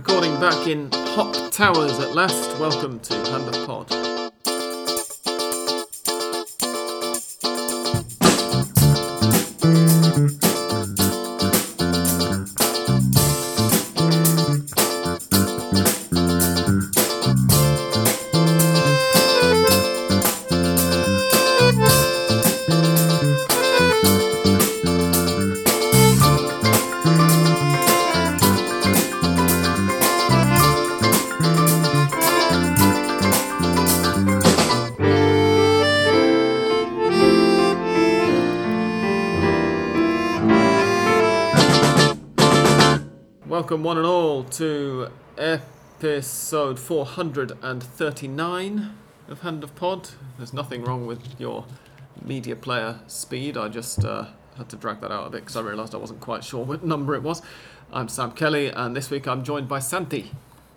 Recording back in Hop Towers at last. Welcome to Hand of Pod. Welcome, one and all, to episode 439 of Hand of Pod. There's nothing wrong with your media player speed. I just uh, had to drag that out a bit because I realised I wasn't quite sure what number it was. I'm Sam Kelly, and this week I'm joined by Santi.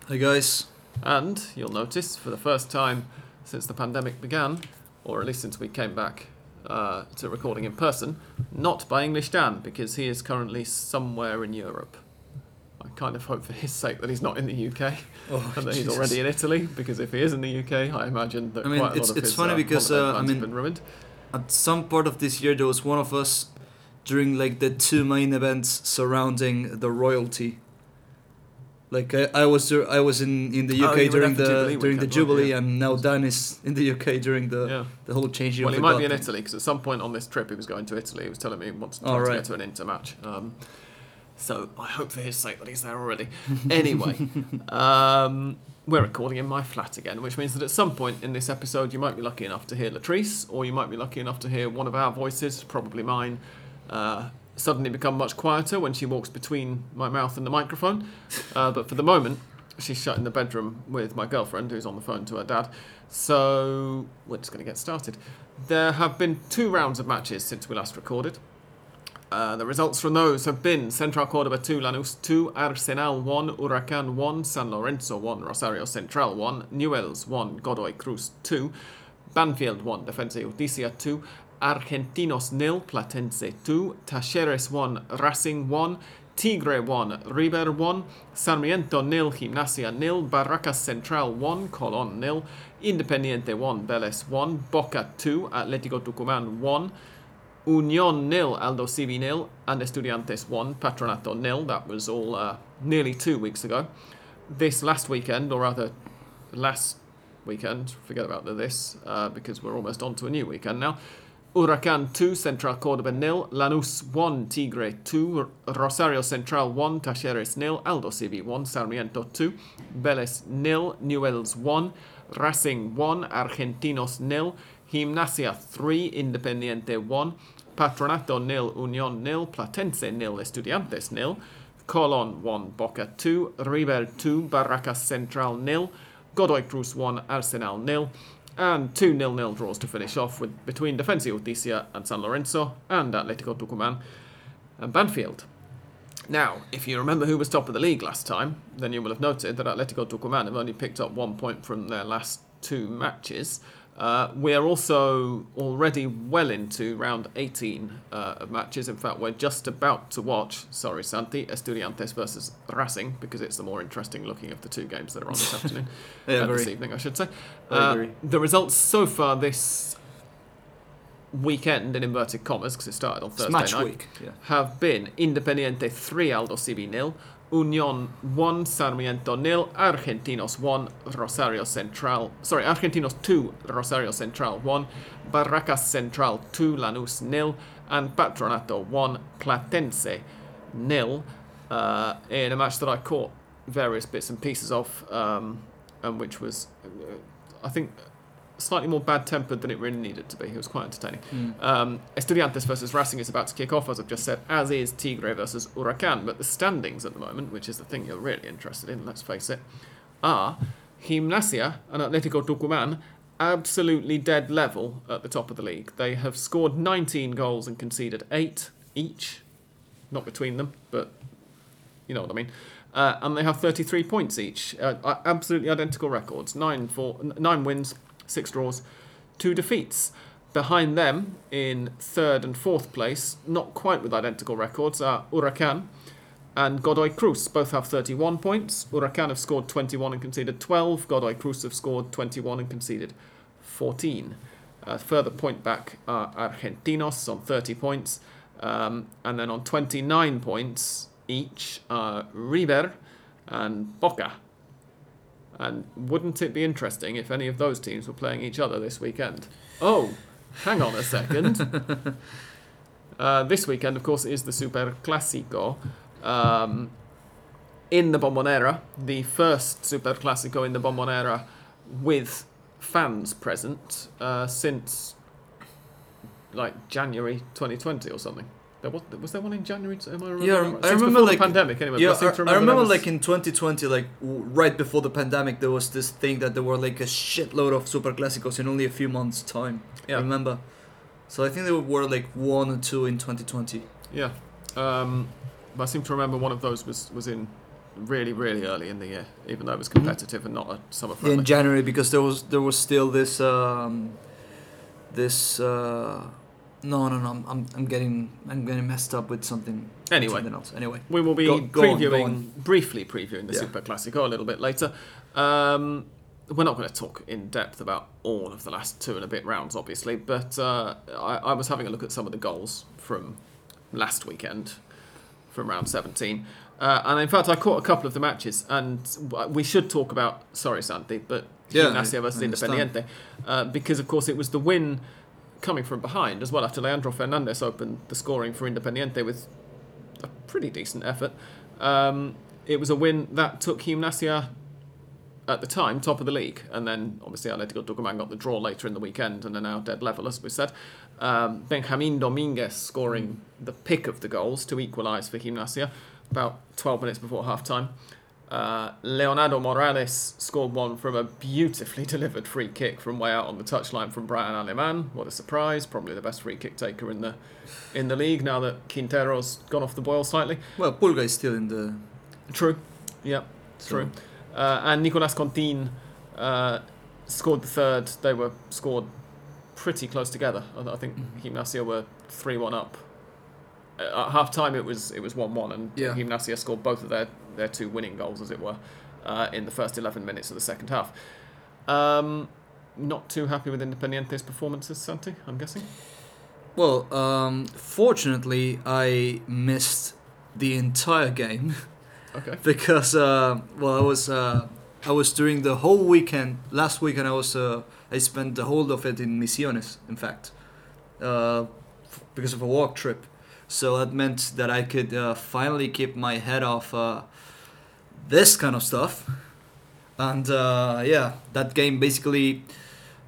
Hey guys. And you'll notice, for the first time since the pandemic began, or at least since we came back uh, to recording in person, not by English Dan, because he is currently somewhere in Europe. I kind of hope for his sake that he's not in the UK Oh, and that he's already in Italy, because if he is in the UK, I imagine that I mean, quite a lot of it's his funny uh, because, uh, I mean- have been ruined. At some part of this year, there was one of us during like the two main events surrounding the royalty. Like I, I was dur- I was in, in the Oh, UK were during there the Jubilee during the Jubilee, you? and now Dan is in the UK during the Yeah. the whole changing Well, he might be in. Italy because at some point on this trip he was going to Italy. He was telling me he wants to, Oh, to get to an Inter match. Um, so I hope for his sake that he's there already. Anyway, um, we're recording in my flat again, which means that at some point in this episode you might be lucky enough to hear Latrice, or you might be lucky enough to hear one of our voices, probably mine, uh, suddenly become much quieter when she walks between my mouth and the microphone. Uh, but for the moment, she's shut in the bedroom with my girlfriend, who's on the phone to her dad. So we're just going to get started. There have been two rounds of matches since we last recorded. Uh, the results from those have been Central Cordoba 2, Lanús 2, Arsenal 1, Huracan 1, San Lorenzo 1, Rosario Central 1, Newells 1, Godoy Cruz 2, Banfield 1, Defensa Justicia 2, Argentinos nil, Platense 2, Talleres 1, Racing 1, Tigre 1, River 1, Sarmiento nil, Gimnasia nil, Barracas Central 1, Colón nil, Independiente 1, Vélez 1, Boca 2, Atlético Tucumán 1, Union nil, Aldosivi nil, and Estudiantes 1, Patronato nil. That was all uh, nearly two weeks ago. This last weekend, or rather last weekend, forget about the this, uh, because we're almost on to a new weekend now. Huracan 2, Central Cordoba nil, Lanús 1, Tigre 2, Rosario Central 1, Talleres nil, Aldosivi 1, Sarmiento 2, Vélez nil, Newells 1, Racing 1, Argentinos nil, Gimnasia 3, Independiente 1, Patronato nil, Unión nil, Platense nil, Estudiantes nil, Colón 1, Boca 2, River 2, Barracas Central nil, Godoy Cruz 1, Arsenal nil, and two nil-nil draws to finish off with between Defensa Justicia and San Lorenzo and Atletico Tucumán and Banfield. Now, if you remember who was top of the league last time, then you will have noted that Atletico Tucumán have only picked up one point from their last two matches. Uh, we are also already well into round 18 uh, of matches. In fact, we're just about to watch, sorry Santi, Estudiantes versus Racing, because it's the more interesting looking of the two games that are on this afternoon. Yeah, uh, this evening, I should say. I Uh. The results so far this weekend, in inverted commas, because it started on Thursday night, week. Yeah. have been Independiente 3, Aldosivi nil, Unión 1, Sarmiento nil, Argentinos 1, Rosario Central, sorry, Argentinos 2, Rosario Central 1, Barracas Central 2, Lanús nil, and Patronato 1, Platense nil, uh, in a match that I caught various bits and pieces of, um, and which was, uh, I think, slightly more bad-tempered than it really needed to be. It was quite entertaining. Um, Estudiantes versus Racing is about to kick off, as I've just said, as is Tigre versus Huracan. But the standings at the moment, which is the thing you're really interested in, let's face it, are Gimnasia and Atletico Tucumán absolutely dead level at the top of the league. They have scored 19 goals and conceded 8 each. Not between them, but you know what I mean. Uh, and they have 33 points each. Uh, uh, absolutely identical records. Nine, for, n- nine wins, six draws, two defeats. Behind them, in third and fourth place, not quite with identical records, are Huracan and Godoy Cruz both have 31 points. Huracan have scored 21 and conceded 12. Godoy Cruz have scored 21 and conceded 14. Uh, further point back are Argentinos on 30 points. Um, and then on 29 points each are River and Boca. And wouldn't it be interesting if any of those teams were playing each other this weekend? Oh, hang on a second. uh, this weekend, of course, is the Super Classico. Um, in the Bombonera, the first Super Classico in the Bombonera with fans present uh, since like January 2020 or something. There was, was there one in January? Am I remember Yeah. I Since remember, like- the pandemic anyway. Yeah, I, I, to I remember was- like in 2020, like w- right before the pandemic, there was this thing that there were like a shitload of Super Classicos in only a few months' time. Yeah. I remember. So I think there were like one or two in 2020. Yeah. Um, but I seem to remember one of those was, was in really, really early in the year, even though it was competitive and not a summer Yeah, friendly. in January because there was there was still this um, this uh, no no no I'm, I'm I'm getting I'm getting messed up with something Anyway, something else anyway we will be Go- go previewing, go on. briefly previewing the Yeah. Super Classico a little bit later. Um, we're not going to talk in depth about all of the last two and a bit rounds, obviously, but uh, I, I was having a look at some of the goals from last weekend, from round 17. Uh, and in fact, I caught a couple of the matches, and we should talk about, sorry, Santi, but Yeah, Gimnasia versus. Independiente, uh, because of course it was the win coming from behind as well after Leandro Fernandez opened the scoring for Independiente with a pretty decent effort. Um, it was a win that took Gimnasia at the time top of the league, and then obviously Atletico Tucumán got the draw later in the weekend and are now dead level, as we said. Um, Benjamin Dominguez scoring the pick of the goals to equalise for Gimnasia about 12 minutes before half time. Uh, Leonardo Morales scored one from a beautifully delivered free kick from way out on the touchline from Brian Aleman. What a surprise! Probably the best free kick taker in the in the league now that Quintero's gone off the boil slightly. well Pulga is still in the True. Yep. so- True. Uh, and Nicolas Contin uh, scored the third. They were scored pretty close together. I, think Mhm. Gimnasia were three one up. Uh, At half time, it was it was one one, and Yeah. Gimnasia scored both of their, their two winning goals, as it were, uh, in the first eleven minutes of the second half. Um, not too happy with Independiente's performances, Santi. I'm guessing. Well, um, fortunately, I missed the entire game Okay. because uh, well, I was uh, I was during the whole weekend. Last weekend, I was uh, I spent the whole of it in Misiones. In fact, uh, f- because of a walk trip, so that meant that I could uh, finally keep my head off uh, this kind of stuff. And uh, yeah, that game basically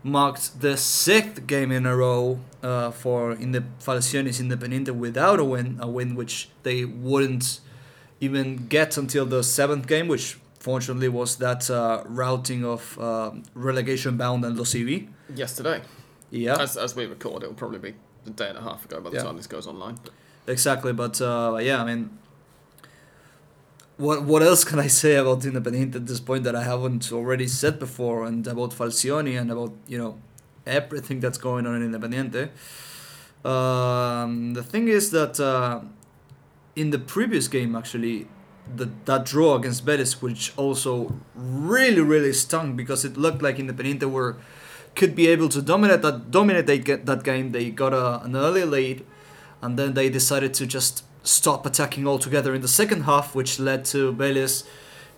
marked the sixth game in a row uh, for in the Falcioni's Independiente without a win, a win which they wouldn't even get until the seventh game, which fortunately was that uh, routing of uh, relegation bound Aldosivi. Yesterday, Yeah, as, as we record, it will probably be a day and a half ago by the Yeah. time this goes online. But exactly. But uh, yeah, I mean, what what else can I say about Independiente at this point that I haven't already said before, and about Falcioni and about you know everything that's going on in Independiente. Um, the thing is that uh, in the previous game, actually, the, that draw against Vélez, which also really, really stung because it looked like Independiente were could be able to dominate that dominate that game. They got a, an early lead, and then they decided to just stop attacking altogether in the second half, which led to Vélez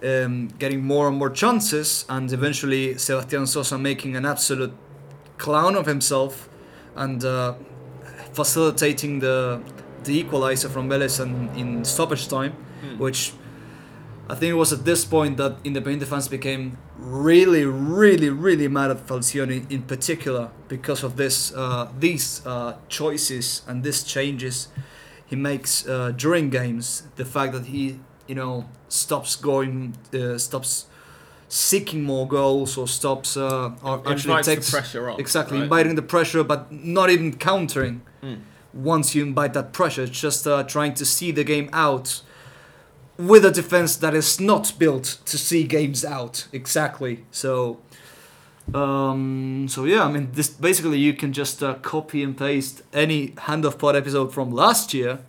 um, getting more and more chances, and eventually Sebastián Sosa making an absolute clown of himself and uh, facilitating the the equalizer from Vélez and in stoppage time, Hmm. which I think it was at this point that Independiente fans became really, really, really mad at Falcioni in particular because of this, uh, these uh, choices and these changes he makes uh, during games. The fact that he, you know, stops going, uh, stops seeking more goals or stops, uh, or actually takes the pressure on. exactly right? inviting the pressure, but not even countering Mm. once you invite that pressure. It's just uh, trying to see the game out with a defense that is not built to see games out. Exactly. So, um, so yeah, I mean, this basically you can just uh, copy and paste any Hand of Pod episode from last year,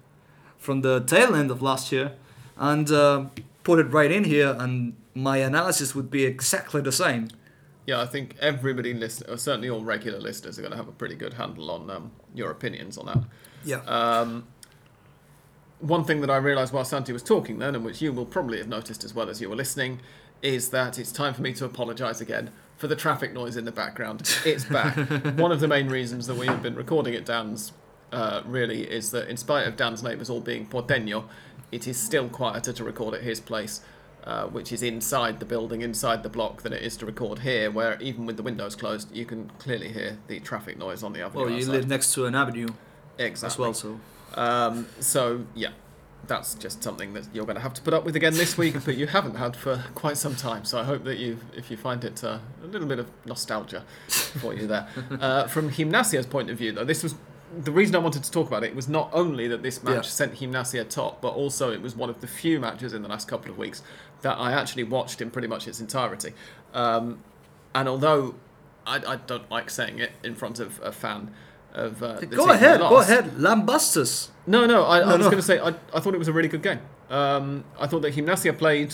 from the tail end of last year, and uh, put it right in here, and my analysis would be exactly the same. Yeah, I think everybody listen, or certainly all regular listeners, are going to have a pretty good handle on um, your opinions on that. Yeah. Um, one thing that I realised while Santi was talking then, and which you will probably have noticed as well as you were listening, is that it's time for me to apologise again for the traffic noise in the background. It's back. one of the main reasons that we have been recording at Dan's uh, really is that in spite of Dan's neighbours all being porteño, it is still quieter to record at his place. Uh, which is inside the building, inside the block, than it is to record here, where even with the windows closed, you can clearly hear the traffic noise on the avenue. Well, you outside. live next to an avenue exactly. as well, so Um, so yeah, that's just something that you're going to have to put up with again this week, but you haven't had for quite some time. So I hope that you, if you find it uh, a little bit of nostalgia for you there. Uh, from Gimnasia's point of view, though, this was the reason I wanted to talk about it was not only that this match Yeah. sent Gimnasia top, but also it was one of the few matches in the last couple of weeks that I actually watched in pretty much its entirety. Um, and although I, I don't like saying it in front of a fan of uh, the go ahead, go ahead, lambustus. No, no, I, I was no. going to say I, I thought it was a really good game. Um, I thought that Gimnasia played,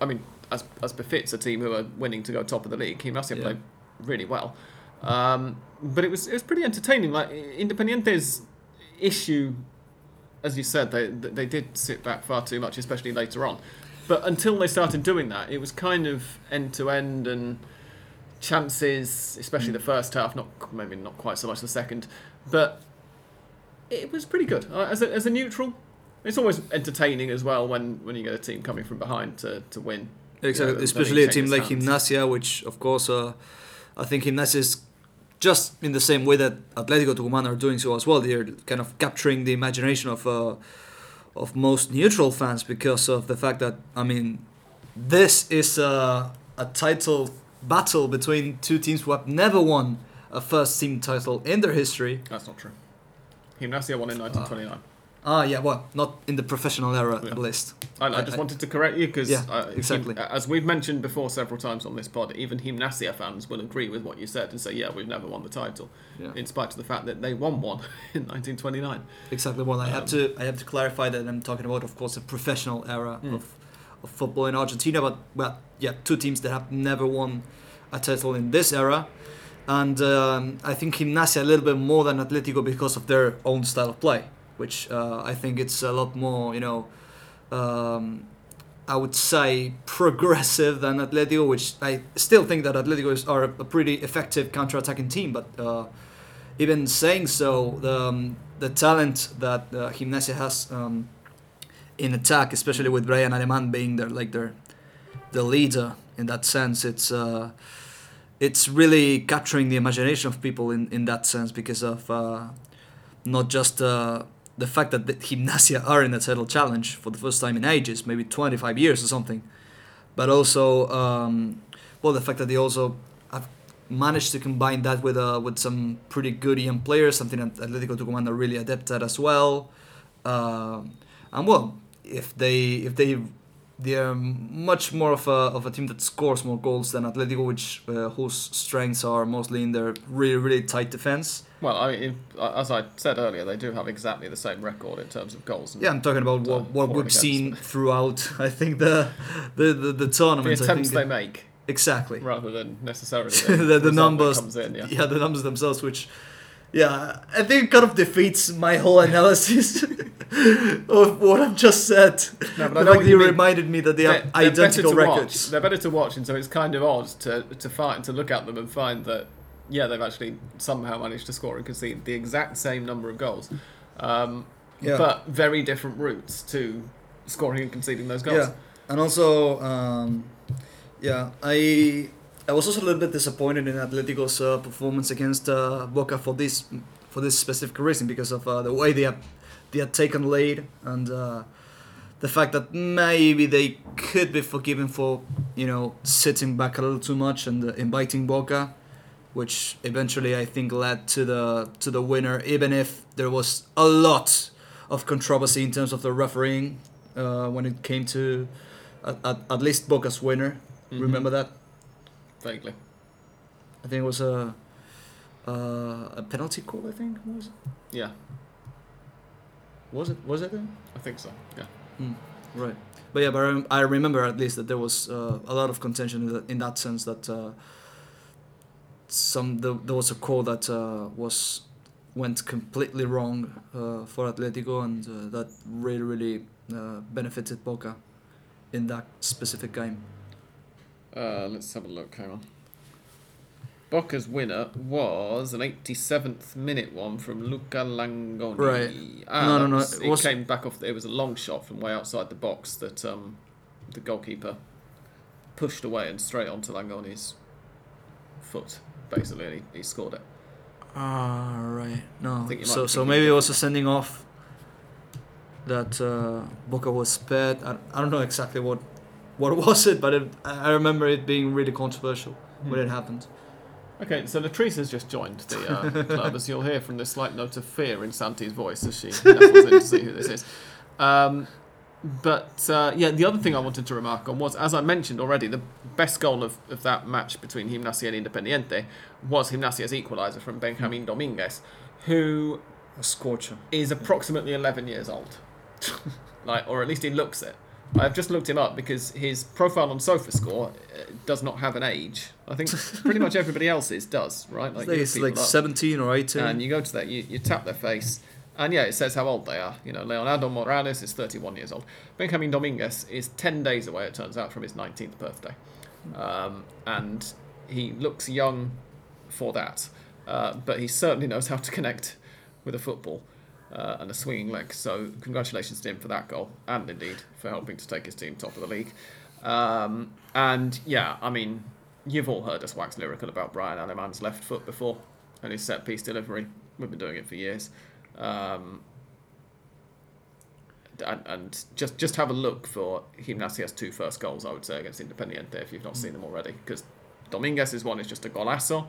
I mean, as, as befits a team who are winning to go top of the league, Gimnasia Yeah. played really well. Um, but it was it was pretty entertaining. Like Independiente's issue, as you said, they they did sit back far too much, especially later on. But until they started doing that, it was kind of end to end and chances, especially the first half. Not maybe not quite so much the second, but it was pretty good uh, as a, as a neutral. It's always entertaining as well when, when you get a team coming from behind to, to win. Exactly, the- the especially a team like. Gimnasia, which of course, uh, I think Gimnasia is just in the same way that Atletico Tucumán are doing so as well. They're kind of capturing the imagination of uh, of most neutral fans because of the fact that I mean, this is a, a title battle between two teams who have never won a first team title in their history. That's not true. Gimnasia won in 1929. Ah, yeah, well, not in the professional era Yeah. at least. I, I just I- wanted to correct you because, Yeah, uh, exactly. As we've mentioned before several times on this pod, even Gimnasia fans will agree with what you said and say, yeah, we've never won the title, Yeah. in spite of the fact that they won one in 1929. Exactly. Well, I have Um, to I have to clarify that I'm talking about, of course, the professional era Mm. of, of football in Argentina. But well, yeah, two teams that have never won a title in this era, and um, I think Gimnasia a little bit more than Atletico because of their own style of play, which uh, I think it's a lot more, you know. Um, I would say progressive than Atletico, which I still think that Atletico is, are a pretty effective counter-attacking team. But uh, even saying so, the um, the talent that uh, Gimnasia has um, in attack, especially with Brian Aleman being their like their the leader in that sense, it's uh, it's really capturing the imagination of people in, in that sense because of uh, not just uh, the fact that the Gimnasia are in a title challenge for the first time in ages, maybe 25 years or something, but also um, well the fact that they also have managed to combine that with uh, with some pretty good young players, something that Atletico Tucumán are really adept at as well. Um and well, if they if they they're much more of a, of a team that scores more goals than Atletico, which uh, whose strengths are mostly in their really really tight defense. Well, I mean, uh, as I said earlier, they do have exactly the same record in terms of goals. And Yeah, I'm talking about what, what we've against. seen throughout. I think the the the, the the tournament. I attempts think they make, exactly. rather than necessarily the, the that numbers, comes in, yeah. yeah. the numbers themselves, which, yeah, I think it kind of defeats my whole analysis of what I've just said. No, but the I know fact you reminded me that they They're- have they're better identical to records. Watch. They're better to watch, and so it's kind of odd to to find to look at them and find that yeah, they've actually somehow managed to score and concede the exact same number of goals, um, Yeah. but very different routes to scoring and conceding those goals. Yeah, and also, um, yeah, I I was also a little bit disappointed in Atletico's uh, performance against uh, Boca for this for this specific reason because of uh, the way they have they had taken lead and uh, the fact that maybe they could be forgiven for you know sitting back a little too much and uh, inviting Boca, which eventually I think led to the to the winner, even if there was a lot of controversy in terms of the refereeing uh, when it came to at, at, at least Boca's winner. Mhm. Remember that? Vaguely. I think it was a uh, a penalty call. I think was it? Yeah, Was it? Was it? then? I think so. Yeah. Hmm, right. but yeah, but I, rem- I remember at least that there was uh, a lot of contention in that, in that sense that uh, some the, there was a call that uh, was went completely wrong uh, for Atletico and uh, that really really uh, benefited Boca in that specific game. Uh, let's have a look. Hang on. Boca's winner was an 87th minute one from Luca Langoni. Right. Ah, No, no, no, it came back off. It was a long shot from way outside the box that um, the goalkeeper pushed away and straight onto Langoni's foot, basically, and he, he scored it. Ah, right. No. I think you might So so maybe it was a sending off that uh, Boca was spared. I, I don't know exactly what what was it, but it, I remember it being really controversial when it happened. Okay, so Latrice has just joined the uh, club, as you'll hear from the slight note of fear in Santi's voice as she in to see who this is. Um, but uh, yeah, the other thing I wanted to remark on was, as I mentioned already, the best goal of, of that match between Gimnasia and Independiente was Gimnasia's equaliser from Benjamin Dominguez, who A scorcher. is approximately 11 years old. like, or at least he looks it. I've just looked him up because his profile on SofaScore uh, does not have an age. I think pretty much everybody else's does, right? You it's like up 17 or 18. and you go to that, you, you tap their face, and yeah, it says how old they are. You know, Leonardo Morales is 31 years old. Benjamin Dominguez is 10 days away, it turns out, from his 19th birthday. Um, and he looks young for that, uh, but he certainly knows how to connect with a football uh, and a swinging leg. So, congratulations to him for that goal, and indeed for helping to take his team top of the league. Um, and yeah, I mean, you've all heard us wax lyrical about Brian Aleman's left foot before and his set piece delivery. We've been doing it for years. Um, and, and just just have a look for Gimnasia's two first goals, I would say, against Independiente if you've not seen them already. Because Dominguez's one is just a golazo.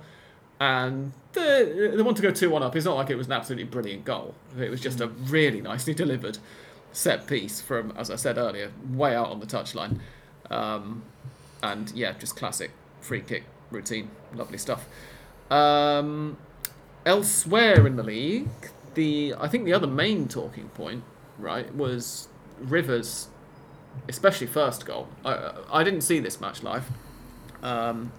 And the, the one to go 2 1 up, it's not like it was an absolutely brilliant goal. It was just a really nicely delivered set piece from, as I said earlier, way out on the touchline. Um, and yeah, just classic free kick routine. Lovely stuff. Um, elsewhere in the league, the I think the other main talking point, right, was Rivers, especially first goal. I I didn't see this match live, um,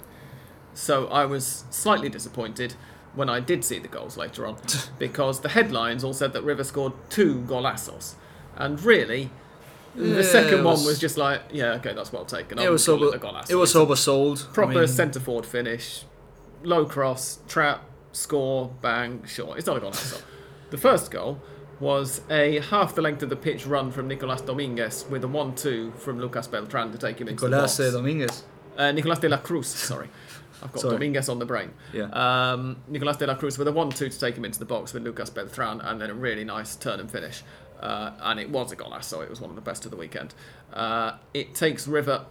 so I was slightly disappointed when I did see the goals later on, because the headlines all said that River scored two golazos, and really. Yeah, the second it one was- was just like, yeah, okay, that's well taken. I it was call it a it was oversold. proper I mean, centre forward finish, low cross, trap, score, bang, shot. It's not a goal. so. The first goal was a half the length of the pitch run from Nicolas Dominguez with a 1 2 from Lucas Beltran to take him into Nicolás the box. Dominguez. Uh, Nicolas de la Cruz, sorry. I've got Sorry. Dominguez on the brain. Yeah. Um, Nicolas de la Cruz with a 1 2 to take him into the box with Lucas Beltran and then a really nice turn and finish. Uh, and it was a golazo, so it was one of the best of the weekend. Uh, it takes River.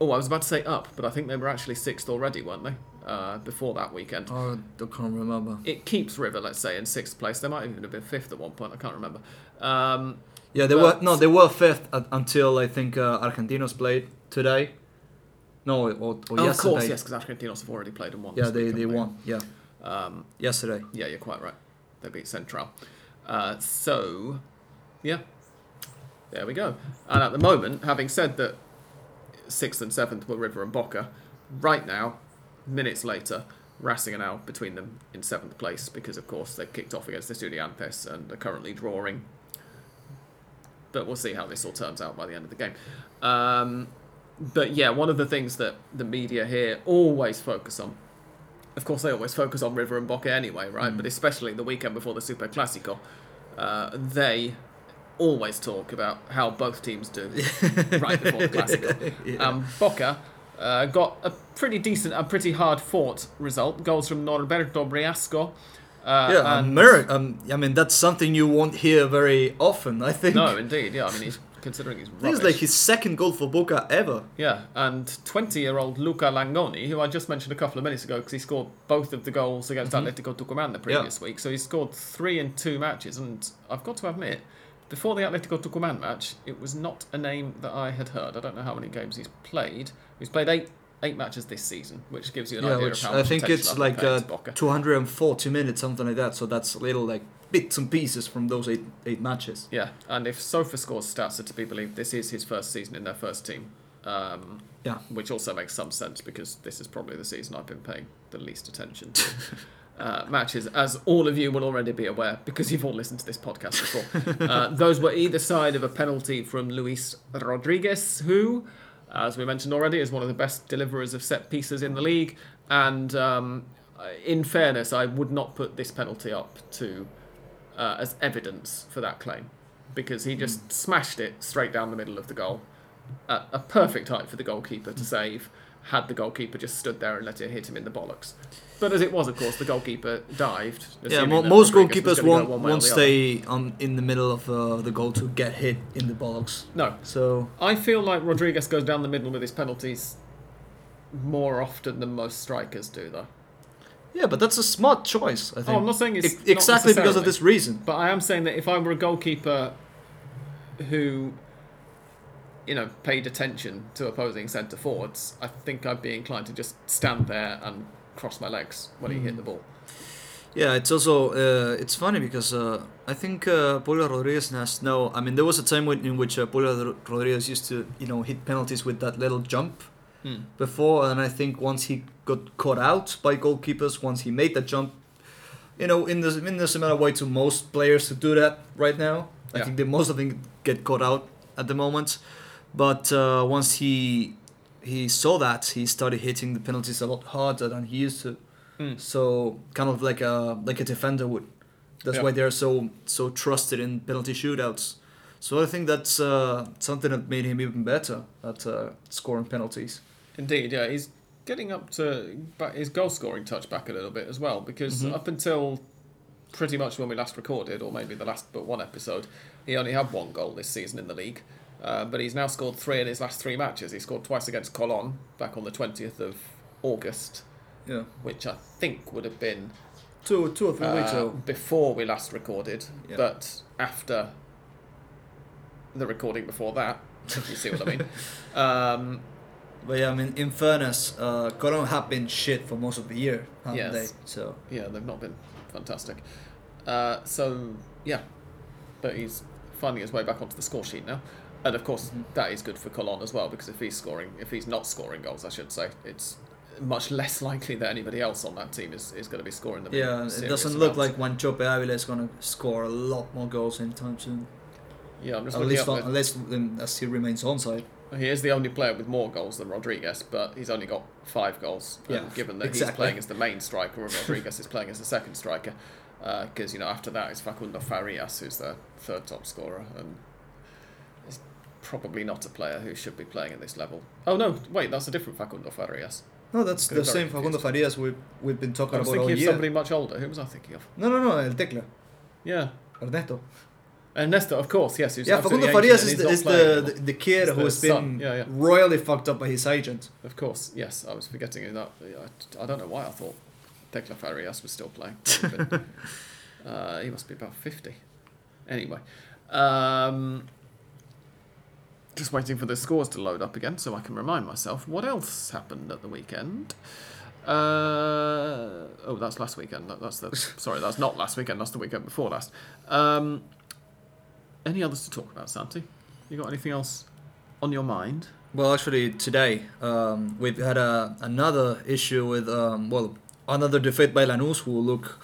Oh, I was about to say up, but I think they were actually sixth already, weren't they? Uh, before that weekend. oh, I can't remember. It keeps River, let's say, in sixth place. They might even have been fifth at one point. I can't remember. Um, Yeah, they But- were no, they were fifth at, until I think uh, Argentinos played today. No, or, or oh, of course, yes, because Argentinos have already played and won. Yeah, they, they won. Yeah, Um, yesterday. Yeah, you're quite right. They beat Central. Uh, so, yeah, there we go. And at the moment, having said that sixth and seventh were River and Boca, right now, minutes later, Racing are now between them in seventh place because, of course, they've kicked off against the Estudiantes and are currently drawing. But we'll see how this all turns out by the end of the game. Um, but yeah, one of the things that the media here always focus on of course, they always focus on River and Boca anyway, right? Mm. But especially the weekend before the Super Classico, uh, they always talk about how both teams do right before the Classico. Yeah. Um, Boca uh, got a pretty decent and pretty hard fought result. Goals from Norberto Briasco. Uh, yeah, and- Ameri- um, I mean, that's something you won't hear very often. I think. No, indeed, yeah. I mean, he's considering he's I rubbish. it's like his second goal for Boca ever. Yeah, and 20 year old Luca Langoni, who I just mentioned a couple of minutes ago because he scored both of the goals against Atletico Tucumán the previous week. So he scored three in two matches. And I've got to admit, before the Atletico Tucumán match, it was not a name that I had heard. I don't know how many games he's played. He's played eight eight matches this season, which gives you an Yeah, idea of how I much think it's like uh, 240 minutes, something like that. So that's a little like bits and pieces from those eight eight matches. Yeah, and if SofaScore's stats are to be believed, this is his first season in their first team. Um, Yeah. which also makes some sense because this is probably the season I've been paying the least attention to. Uh, matches, as all of you will already be aware, because you've all listened to this podcast before. uh, those were either side of a penalty from Luis Rodriguez, who, as we mentioned already, is one of the best deliverers of set pieces in the league. And um, in fairness, I would not put this penalty up to uh, as evidence for that claim because he just smashed it straight down the middle of the goal at a perfect height for the goalkeeper to save had the goalkeeper just stood there and let it hit him in the bollocks. But as it was, of course, the goalkeeper dived. Yeah, assuming mo- most Rodriguez goalkeepers won't one way or won't stay on in the middle of uh, the goal to get hit in the bollocks. No, So I feel like Rodriguez goes down the middle with his penalties more often than most strikers do, though. Yeah, but that's a smart choice. I think. Oh, I'm not saying it's E- not exactly because of this reason. But I am saying that if I were a goalkeeper who, you know, paid attention to opposing centre forwards, I think I'd be inclined to just stand there and cross my legs when he Hmm. hit the ball. Yeah, it's also uh, it's funny because uh, I think uh, Pulga Rodriguez has no. I mean, there was a time when, in which uh, Pulga Rodriguez used to you know hit penalties with that little jump before, and I think once he got caught out by goalkeepers, once he made that jump, you know, in the in the similar way to most players to do that right now. I Yeah. think that most of them get caught out at the moment, but uh, once he he saw that, he started hitting the penalties a lot harder than he used to. Mm. So kind of like a like a defender would. That's Yeah. why they're so so trusted in penalty shootouts. So I think that's uh, something that made him even better at uh, scoring penalties. Indeed, yeah, he's getting up to back his goal scoring touch back a little bit as well because Mhm. up until pretty much when we last recorded, or maybe the last but one episode, he only had one goal this season in the league. Uh, but he's now scored three in his last three matches. He scored twice against Colon back on the 20th of August, Yeah, which I think would have been two two or three weeks uh, ago. before we last recorded, Yeah. but after the recording before that, if you see what I mean. Um, But yeah, I mean, in fairness, uh, Colon have been shit for most of the year, haven't Yes. they? So yeah, they've not been fantastic. Uh, so yeah, but he's finding his way back onto the score sheet now, and of course Mhm. that is good for Colon as well because if he's scoring, if he's not scoring goals, I should say, it's much less likely that anybody else on that team is, is going to be scoring them. yeah, it doesn't look amounts. like Wanchope Avila is gonna score a lot more goals anytime soon. Yeah, I'm just At least up. unless um, as he remains onside. He is the only player with more goals than Rodriguez, but he's only got five goals. Yeah, given that he's playing as the main striker and Rodriguez is playing as the second striker, uh, because you know after that it's Facundo Farias who's the third top scorer, and is probably not a player who should be playing at this level. Oh no, wait, that's a different Facundo Farias. No, that's the same Facundo Farias we've, we've been talking I was about all thinking of year. somebody much older. Who was I thinking of? No, no, no, El Tecla, Yeah, Ernesto. Ernesto, of course. Yes, who's Yeah, Facundo Farias is the, is the, the, the kid who has been yeah, yeah. royally fucked up by his agent. Of course, yes. I was forgetting that. I, I don't know why I thought Tecla Farias was still playing. But, uh, he must be about 50. Anyway. Um, just waiting for the scores to load up again so I can remind myself what else happened at the weekend. Uh, oh, that's last weekend. That, that's the sorry. That's not last weekend. That's the weekend before last. Um, any others to talk about, Santi? You got anything else on your mind? Well, actually, today um, we've had a, another issue with, um, well, another defeat by Lanús, who look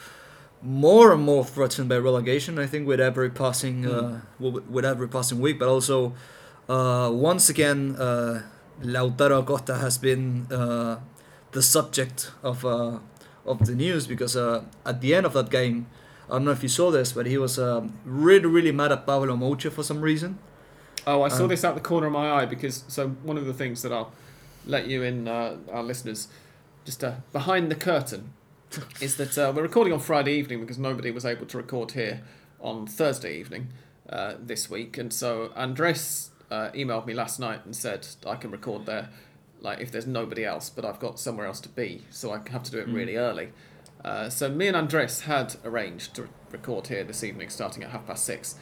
more and more threatened by relegation. I think with every passing, uh, with every passing week, but also uh, once again, uh, Lautaro Acosta has been uh, the subject of uh, of the news because uh, at the end of that game, I don't know if you saw this, but he was um, really, really mad at Pablo Moche for some reason. Oh, I saw Um, this out the corner of my eye because so one of the things that I'll let you in, uh, our listeners, just uh, behind the curtain, is that uh, we're recording on Friday evening because nobody was able to record here on Thursday evening uh, this week, and so Andres uh, emailed me last night and said I can record there, like if there's nobody else, but I've got somewhere else to be, so I have to do it Mm. really early. Uh, so me and Andres had arranged to record here this evening, starting at half past six.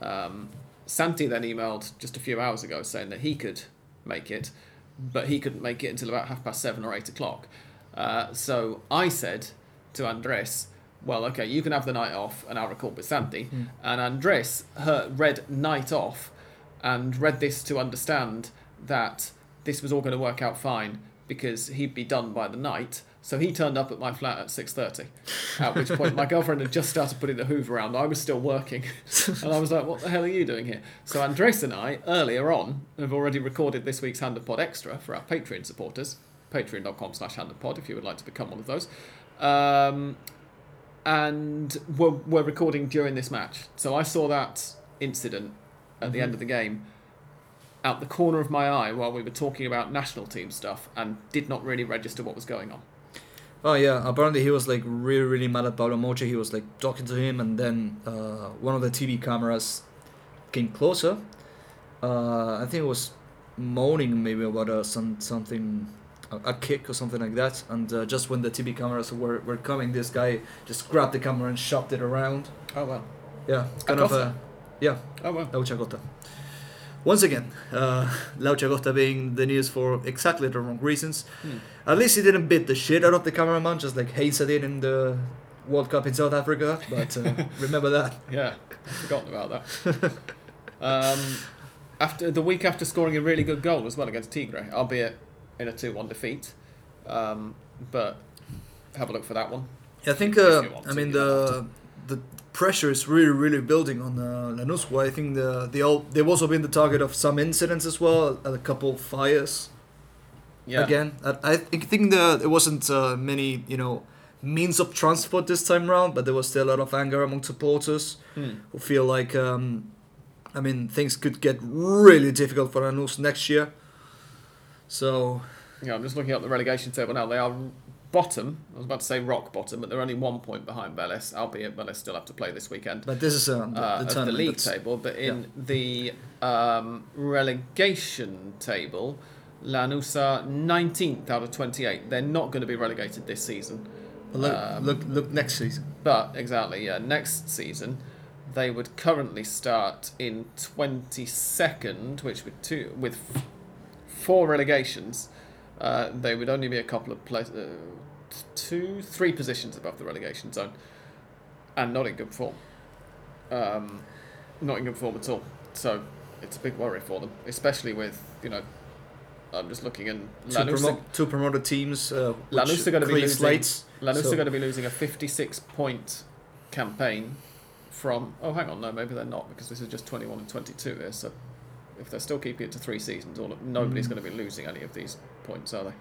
Um, Santi then emailed just a few hours ago saying that he could make it, but he couldn't make it until about half past seven or eight o'clock. Uh, so I said to Andres well, okay, you can have the night off, and I'll record with Santi. Hmm. And Andres her, read night off, and read this to understand that this was all going to work out fine because he'd be done by the night. So he turned up at my flat at six thirty. At which point, my girlfriend had just started putting the Hoover around. I was still working, and I was like, "What the hell are you doing here?" So Andres and I, earlier on, have already recorded this week's Hand of Pod Extra for our Patreon supporters. Patreon.com/slash Hand of Pod if you would like to become one of those. Um, and we're, we're recording during this match. So I saw that incident at the Mhm. end of the game out the corner of my eye while we were talking about national team stuff and did not really register what was going on. Oh yeah, apparently he was like really really mad at Pablo Moche. He was like talking to him, and then uh, one of the TV cameras came closer. Uh, I think it was moaning maybe about uh, some something, a, a kick or something like that. And uh, just when the TV cameras were, were coming, this guy just grabbed the camera and shoved it around. Oh well. Yeah, kind of Acosta? uh, yeah, Oh well. Laucha Costa. Once again, uh, Laucha Costa being the news for exactly the wrong reasons. Hmm. At least he didn't beat the shit out of the cameraman, just like Heinze did in the World Cup in South Africa. But uh, remember that. Yeah, forgotten about that. um, after the week after scoring a really good goal as well against Tigre, albeit in a two-one defeat. Um, but have a look for that one. I think. Uh, I mean the the pressure is really really building on uh, Lanús. I think the they all they've also been the target of some incidents as well, and a couple fires. Yeah. again. I, I think that there wasn't uh, many, you know, means of transport this time around, but there was still a lot of anger among supporters Hmm. who feel like, um, I mean, things could get really difficult for Lanús next year. So Yeah, I'm just looking at the relegation table now. They are bottom. I was about to say rock bottom, but they're only one point behind Vélez, albeit Vélez still have to play this weekend. but this is uh, the, uh, the of the league that's- table, but in the um, relegation table, Lanús are 19th out of 28. They're not going to be relegated this season. Look, um, look, look next season. But exactly, yeah, next season they would currently start in 22nd, which with two with f- four relegations, uh, they would only be a couple of pla- uh, two, three positions above the relegation zone, and not in good form. Um, not in good form at all. So it's a big worry for them, especially with you know. I'm just looking in Two, Lanús. promo- two promoted teams. Uh, Lanús are gonna be losing- slates. Lanús So- are going to be losing a 56 point campaign from. Oh, hang on, no, maybe they're not because this is just 21 and 22 here. So if they're still keeping it to three seasons, all nobody's Mm. going to be losing any of these points, are they?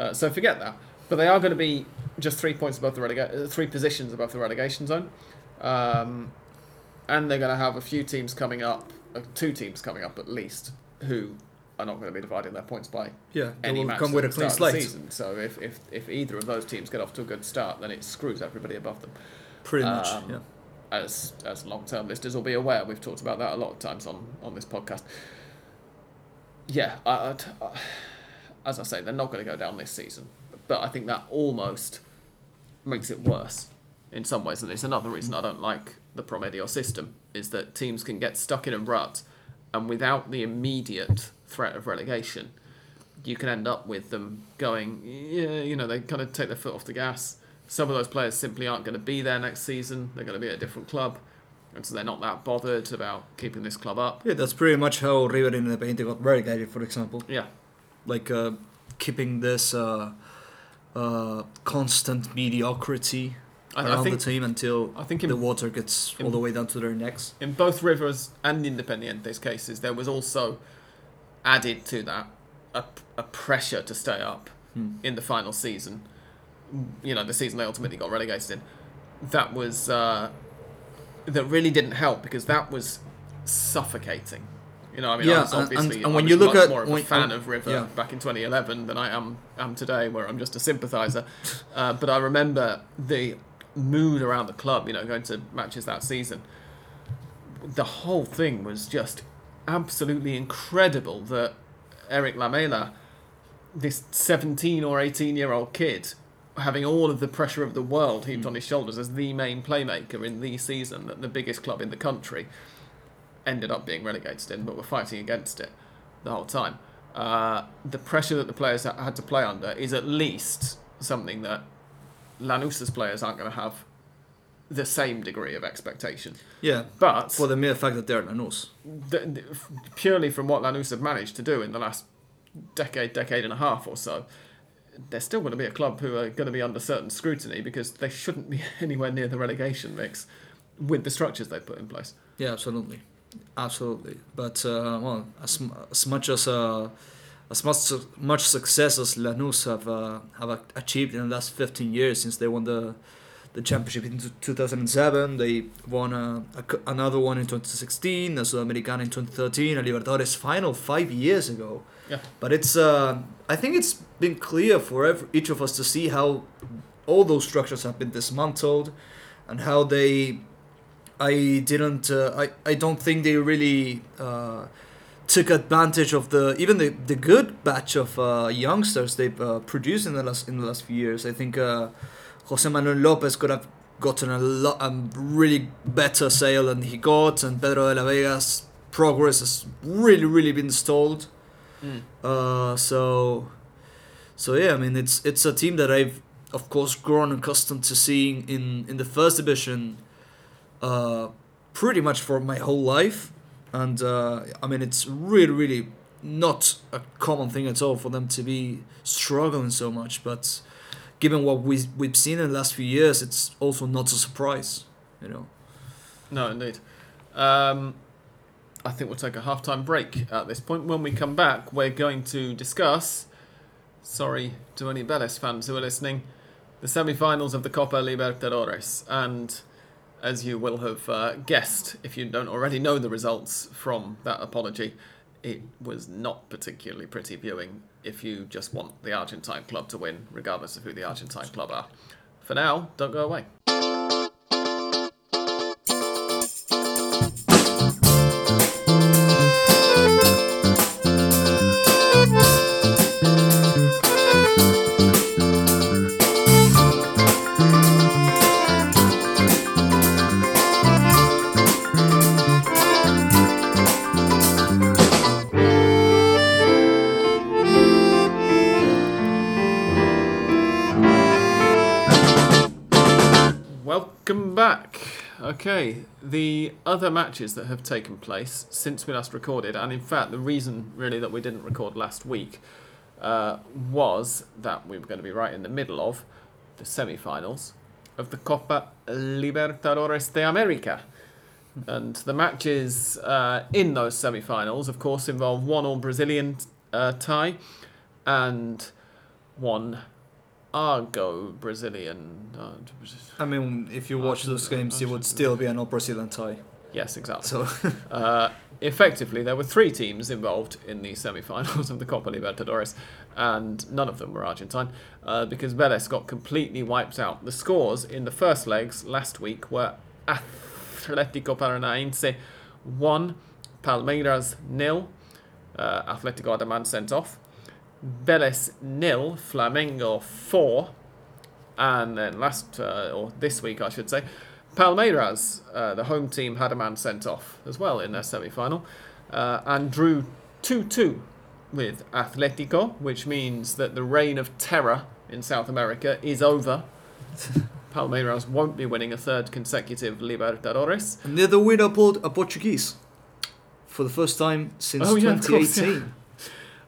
Uh, so forget that. But they are going to be just three points above the relega- uh, three positions above the relegation zone, um, and they're going to have a few teams coming up, uh, two teams coming up at least, who are not going to be dividing their points by Yeah, they any will match come with a clean start of the slate. season. So if, if, if either of those teams get off to a good start, then it screws everybody above them. Pretty much. Um, yeah. As as long term listeners will be aware, we've talked about that a lot of times on, on this podcast. Yeah, I, I, as I say, they're not going to go down this season, but I think that almost makes it worse in some ways, and it's another reason I don't like the Promedio system is that teams can get stuck in a rut, and without the immediate threat of relegation, you can end up with them going, yeah, you know, they kind of take their foot off the gas. Some of those players simply aren't going to be there next season. They're going to be at a different club, and so they're not that bothered about keeping this club up. Yeah, that's pretty much how River Independiente got relegated, for example. Yeah, like uh, keeping this uh, uh, constant mediocrity I, around I think the team until I think the water gets all the way down to their necks. in both Rivers and Independiente's cases, there was also added to that a, a pressure to stay up Hmm. in the final season. You know, the season they ultimately got relegated in. That was uh, that really didn't help because that was suffocating. You know, I mean, I was obviously and- and when was you look much at- more of a fan of River yeah. back in 2011 than I am am today, where I'm just a sympathiser. uh, but I remember the mood around the club. You know, going to matches that season. The whole thing was just absolutely incredible that Erik Lamela, this 17 or 18 year old kid, having all of the pressure of the world heaped on his shoulders as the main playmaker in the season that the biggest club in the country ended up being relegated in, but were fighting against it the whole time. Uh, the pressure that the players ha- had to play under is at least something that Lanús's players aren't going to have the same degree of expectation. Yeah, But for the mere fact that they're Lanús. th- th- purely from what Lanús have managed to do in the last decade, decade and a half or so, they're still going to be a club who are going to be under certain scrutiny because they shouldn't be anywhere near the relegation mix with the structures they've put in place. Yeah, absolutely, absolutely. But uh, well, as, as much as uh, as much much success as Lanús have uh, have achieved in the last 15 years since they won the the championship in 2007, they won uh, a another one in 2016, a Sudamericana in 2013, a Libertadores final five years ago. Yeah. But it's uh, I think it's been clear for every, each of us to see how all those structures have been dismantled, and how they I didn't. Uh, I I don't think they really uh, took advantage of the even the, the good batch of uh, youngsters they've uh, produced in the last in the last few years. I think uh, Jose Manuel Lopez could have gotten a lot a really better sale than he got, and Pedro de la Vega's progress has really really been stalled. Uh, so so yeah, I mean it's it's a team that I've of course grown accustomed to seeing in in the first division uh, pretty much for my whole life, and uh, I mean it's really really not a common thing at all for them to be struggling so much. But given what we we've seen in the last few years, it's also not a surprise, you know. No, indeed. Um, I think we'll take a half-time break at this point. When we come back, we're going to discuss. Sorry to any Betis fans who are listening. The semi-finals of the Copa Libertadores, and as you will have uh, guessed, if you don't already know the results from that apology, it was not particularly pretty viewing. If you just want the Argentine club to win, regardless of who the Argentine club are. For now, don't go away. Okay, the other matches that have taken place since we last recorded, and in fact, the reason really that we didn't record last week uh, was that we were going to be right in the middle of the semi finals of the Copa Libertadores de America. And the matches uh, in those semi finals, of course, involve one all Brazilian uh, tie and one Argo Brazilian. Uh, I mean, if you watch those games, it would still be an all Brazilian tie. yes, exactly. So Uh, effectively, there were three teams involved in the semi-finals of the Copa Libertadores, and none of them were Argentine, uh, because Vélez got completely wiped out. The scores in the first legs last week were Atlético Paranaense one, Palmeiras nil. Uh, Atlético had a man sent off. Vélez nil, Flamengo four, and then last uh, or this week I should say, Palmeiras, uh, the home team, had a man sent off as well in their semi-final, uh, and drew two-two with Atletico, which means that the reign of terror in South America is over. Palmeiras won't be winning a third consecutive Libertadores. and they're the winner pulled a Portuguese for the first time since Oh, yeah, of course, 2018.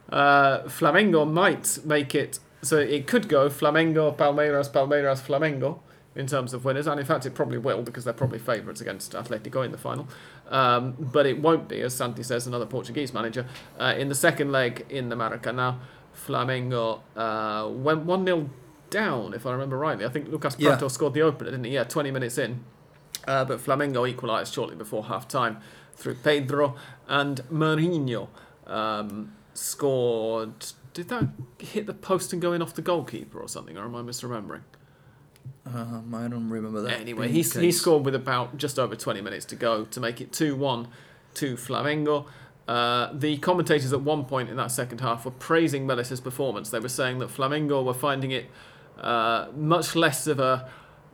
Uh, Flamengo might make it so it could go Flamengo, Palmeiras, Palmeiras, Flamengo in terms of winners, and in fact it probably will because they're probably favourites against Atletico in the final. Um, but it won't be, as Santi says, another Portuguese manager. Uh, in the second leg in the Maracanã, Flamengo uh, went 1 0 down, if I remember rightly. I think Lucas Yeah. Scored the opener, didn't he? Yeah, 20 minutes in. Uh, but Flamengo equalised shortly before half time through Pedro and Marinho. Um, scored. Did that hit the post and go in off the goalkeeper or something, or am I misremembering? Um, I don't remember that. Anyway, he, he scored with about just over 20 minutes to go to make it 2 1 to Flamengo. Uh, the commentators at one point in that second half were praising Vélez's performance. They were saying that Flamengo were finding it uh, much less of a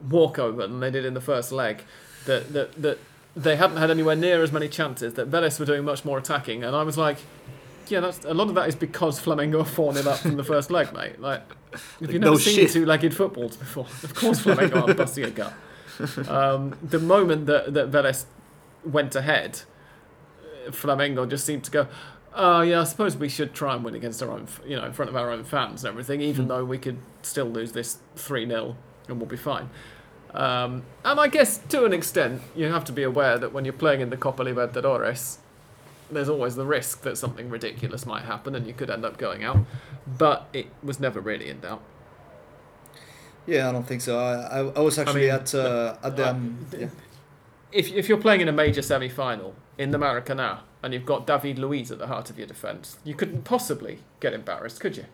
walkover than they did in the first leg. That, that, that they hadn't had anywhere near as many chances, that Vélez were doing much more attacking. And I was like, yeah, that's a lot of that is because Flamengo are 4 0 up from the first leg, mate. Like, if Like, you've never no seen shit. two legged footballs before, of course Flamengo are busting a gut. um, the moment that that Vélez went ahead, Flamengo just seemed to go. Oh yeah, I suppose we should try and win against our own, you know, in front of our own fans and everything. Even Mm. though we could still lose this three 0 and we'll be fine. Um, and I guess to an extent, you have to be aware that when you're playing in the Copa Libertadores, there's always the risk that something ridiculous might happen and you could end up going out. But it was never really in doubt. Yeah, I don't think so. I, I, I was actually mean, at uh, at the um, yeah. If, if you're playing in a major semi final in the Maracana and you've got David Luiz at the heart of your defence, you couldn't possibly get embarrassed, could you?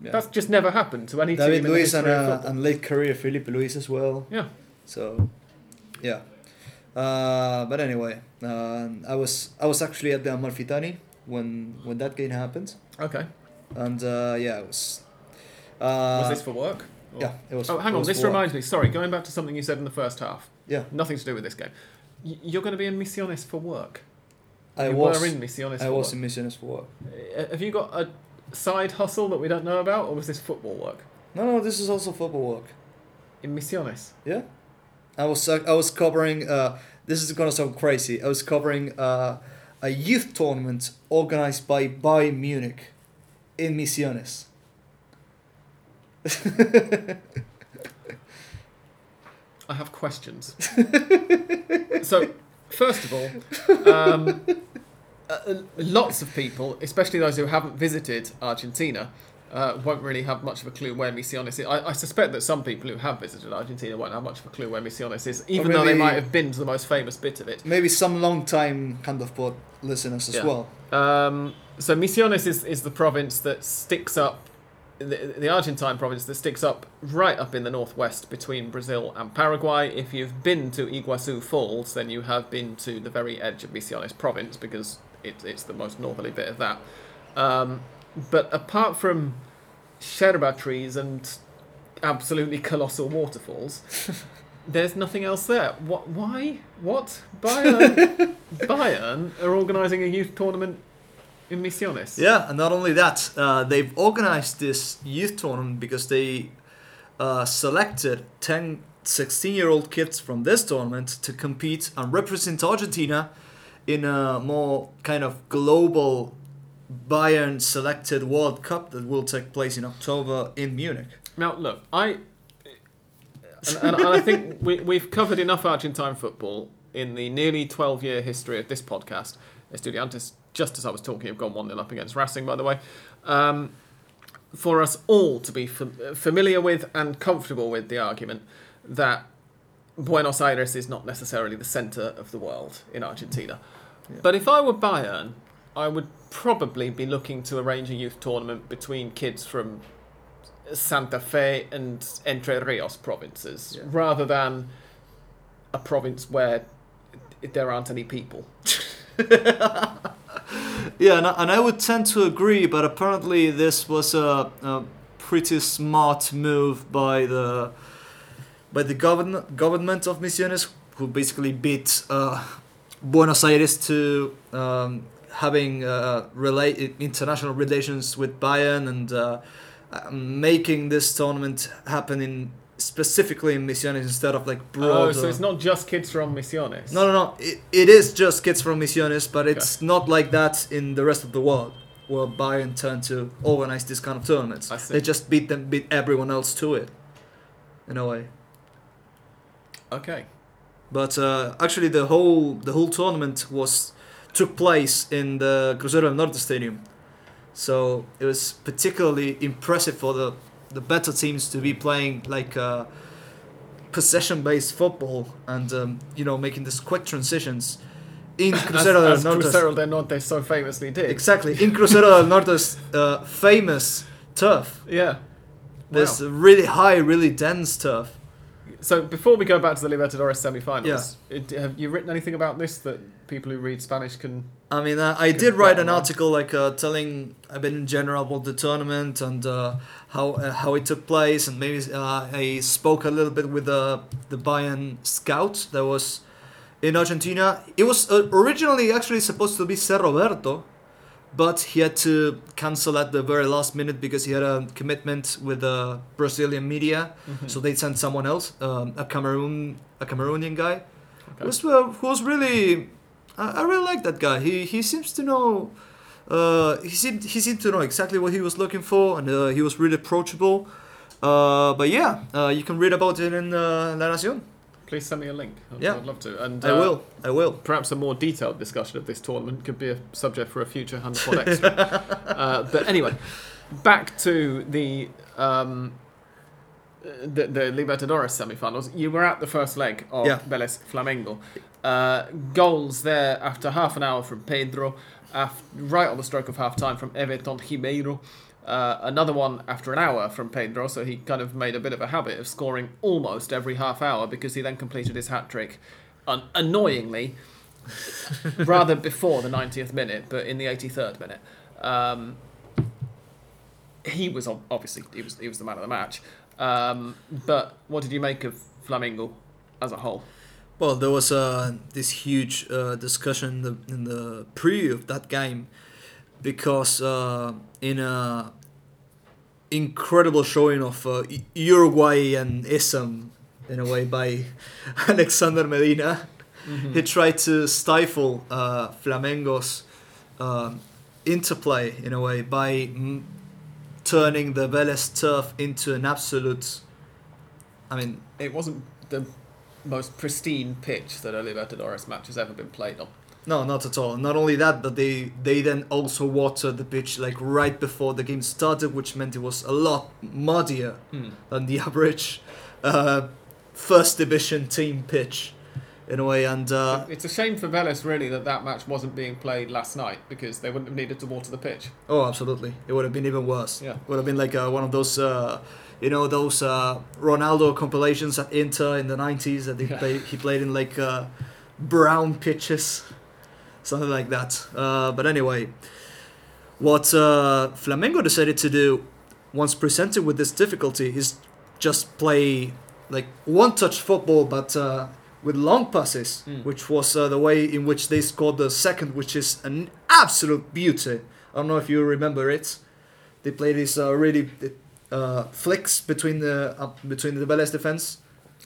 yeah. That's just never happened to any David team in Luiz and, uh, and late career Filipe Luís as well. Yeah. So, yeah. Uh, but anyway, uh, I was I was actually at the Amalfitani when when that game happened, Okay. and uh, yeah, it was. Uh, Was this for work? Or- Yeah, it was. Oh, hang on. This reminds me. Sorry, going back to something you said in the first half. Yeah, Nothing to do with this game. Y- You're going to be in Misiones for work. I you was. were in Misiones I for was work. in Misiones for work. Uh, Have you got a side hustle that we don't know about, or was this football work No, no, this is also football work. in Misiones? Yeah, I was uh, I was covering. Uh, this is gonna sound crazy. I was covering uh, a youth tournament organized by Bayern Munich in Misiones. I have questions. so, first of all, um, uh, lots of people, especially those who haven't visited Argentina, uh, won't really have much of a clue where Misiones is. I, I suspect that some people who have visited Argentina won't have much of a clue where Misiones is, even though they might have been to the most famous bit of it. Maybe some long time kind of pod listeners as Yeah. well. Um, so Misiones is, is the province that sticks up, the, the Argentine province that sticks up right up in the northwest between Brazil and Paraguay. If you've been to Iguazu Falls, then you have been to the very edge of Misiones province because it, it's the most northerly bit of that. Um, but apart from yerba trees and absolutely colossal waterfalls, there's nothing else there. What? Why? What? Bayern? Bayern are organising a youth tournament in Misiones. Yeah, and not only that, uh, they've organized this youth tournament because they uh, selected 10, 16 year old kids from this tournament to compete and represent Argentina in a more kind of global Bayern selected World Cup that will take place in October in Munich. Now, look, I. And, and, and I think we, we've covered enough Argentine football in the nearly 12 year history of this podcast. Estudiantes, just as I was talking, have gone 1 0 up against Racing, by the way. Um, for us all to be fam- familiar with and comfortable with the argument that Buenos Aires is not necessarily the centre of the world in Argentina. Yeah. But if I were Bayern, I would probably be looking to arrange a youth tournament between kids from Santa Fe and Entre Rios provinces, Yeah. rather than a province where there aren't any people. Yeah, and I, and I would tend to agree, but apparently this was a, a pretty smart move by the by the govern, government of Misiones, who basically beat uh, Buenos Aires to um, having uh, rela- international relations with Bayern and uh, uh, making this tournament happen in specifically in Misiones instead of like broad. Oh, so it's not just kids from Misiones. No, no, no. It, it is just kids from Misiones, but it's not like that in the rest of the world, where Bayern turned to organize this kind of tournaments. They just beat them, beat everyone else to it, in a way. Okay. But uh, actually, the whole the whole tournament was took place in the Crucero del Norte Stadium, so it was particularly impressive for the the better teams to be playing like uh, possession-based football and um, you know making these quick transitions in As, Crucero del as Norte. Crucero del Norte so famously did. Exactly in Crucero del Norte's uh, famous turf. Yeah. This Wow. really high, really dense turf. So before we go back to the Libertadores semi-finals, it, have you written anything about this that people who read Spanish can? I mean, uh, I did write an article like uh, telling a bit in general about the tournament and uh, how uh, how it took place, and maybe uh, I spoke a little bit with the the Bayern scout that was in Argentina. It was uh, originally actually supposed to be Zé Roberto, but he had to cancel at the very last minute because he had a commitment with the Brazilian media. Mhm. So they sent someone else, um, a Cameroon, a Cameroonian guy, Okay. who was, uh, who was really, I, I really like that guy. He he seems to know, uh, he seemed he seemed to know exactly what he was looking for, and uh, he was really approachable. Uh, but yeah, uh, you can read about it in uh, La Nación. Please send me a link. I'd, Yeah. I'd love to. And I uh, will, I will. Perhaps a more detailed discussion of this tournament could be a subject for a future Hand of Pod Extra. uh, but anyway, back to the um, the, the Libertadores semi-finals. You were at the first leg of Yeah. Vélez Flamengo. Uh, goals there after half an hour from Pedro, af- right on the stroke of half time from Everton Ribeiro. Uh, another one after an hour from Pedro, so he kind of made a bit of a habit of scoring almost every half hour because he then completed his hat trick, un- annoyingly, rather before the 90th minute, but in the 83rd minute. Um, he was obviously he was he was the man of the match. Um, but what did you make of Flamengo as a whole? Well, there was uh, this huge uh, discussion in the, in the preview of that game because uh, in a incredible showing of uh, U- Uruguayan ism in a way by Alexander Medina, he tried to stifle uh, Flamengo's um, interplay in a way by mm, turning the Vélez turf into an absolute. I mean, It wasn't the most pristine pitch that a Libertadores match has ever been played on. No, not at all. Not only that, but they they then also watered the pitch like right before the game started, which meant it was a lot muddier than the average uh, first division team pitch, in a way. And uh, it's a shame for Vélez really that that match wasn't being played last night because they wouldn't have needed to water the pitch. oh, absolutely, it would have been even worse. Yeah. It would have been like uh, one of those. Uh, you know those uh, Ronaldo compilations at Inter in the '90s that he Yeah. played. He played in like uh, brown pitches, something like that. Uh, but anyway, what uh, Flamengo decided to do once presented with this difficulty is just play like one-touch football, but uh, with long passes, Mm. which was uh, the way in which they scored the second, which is an absolute beauty. I don't know if you remember it. They played these uh, really uh, flicks between the uh, between the Vélez defense.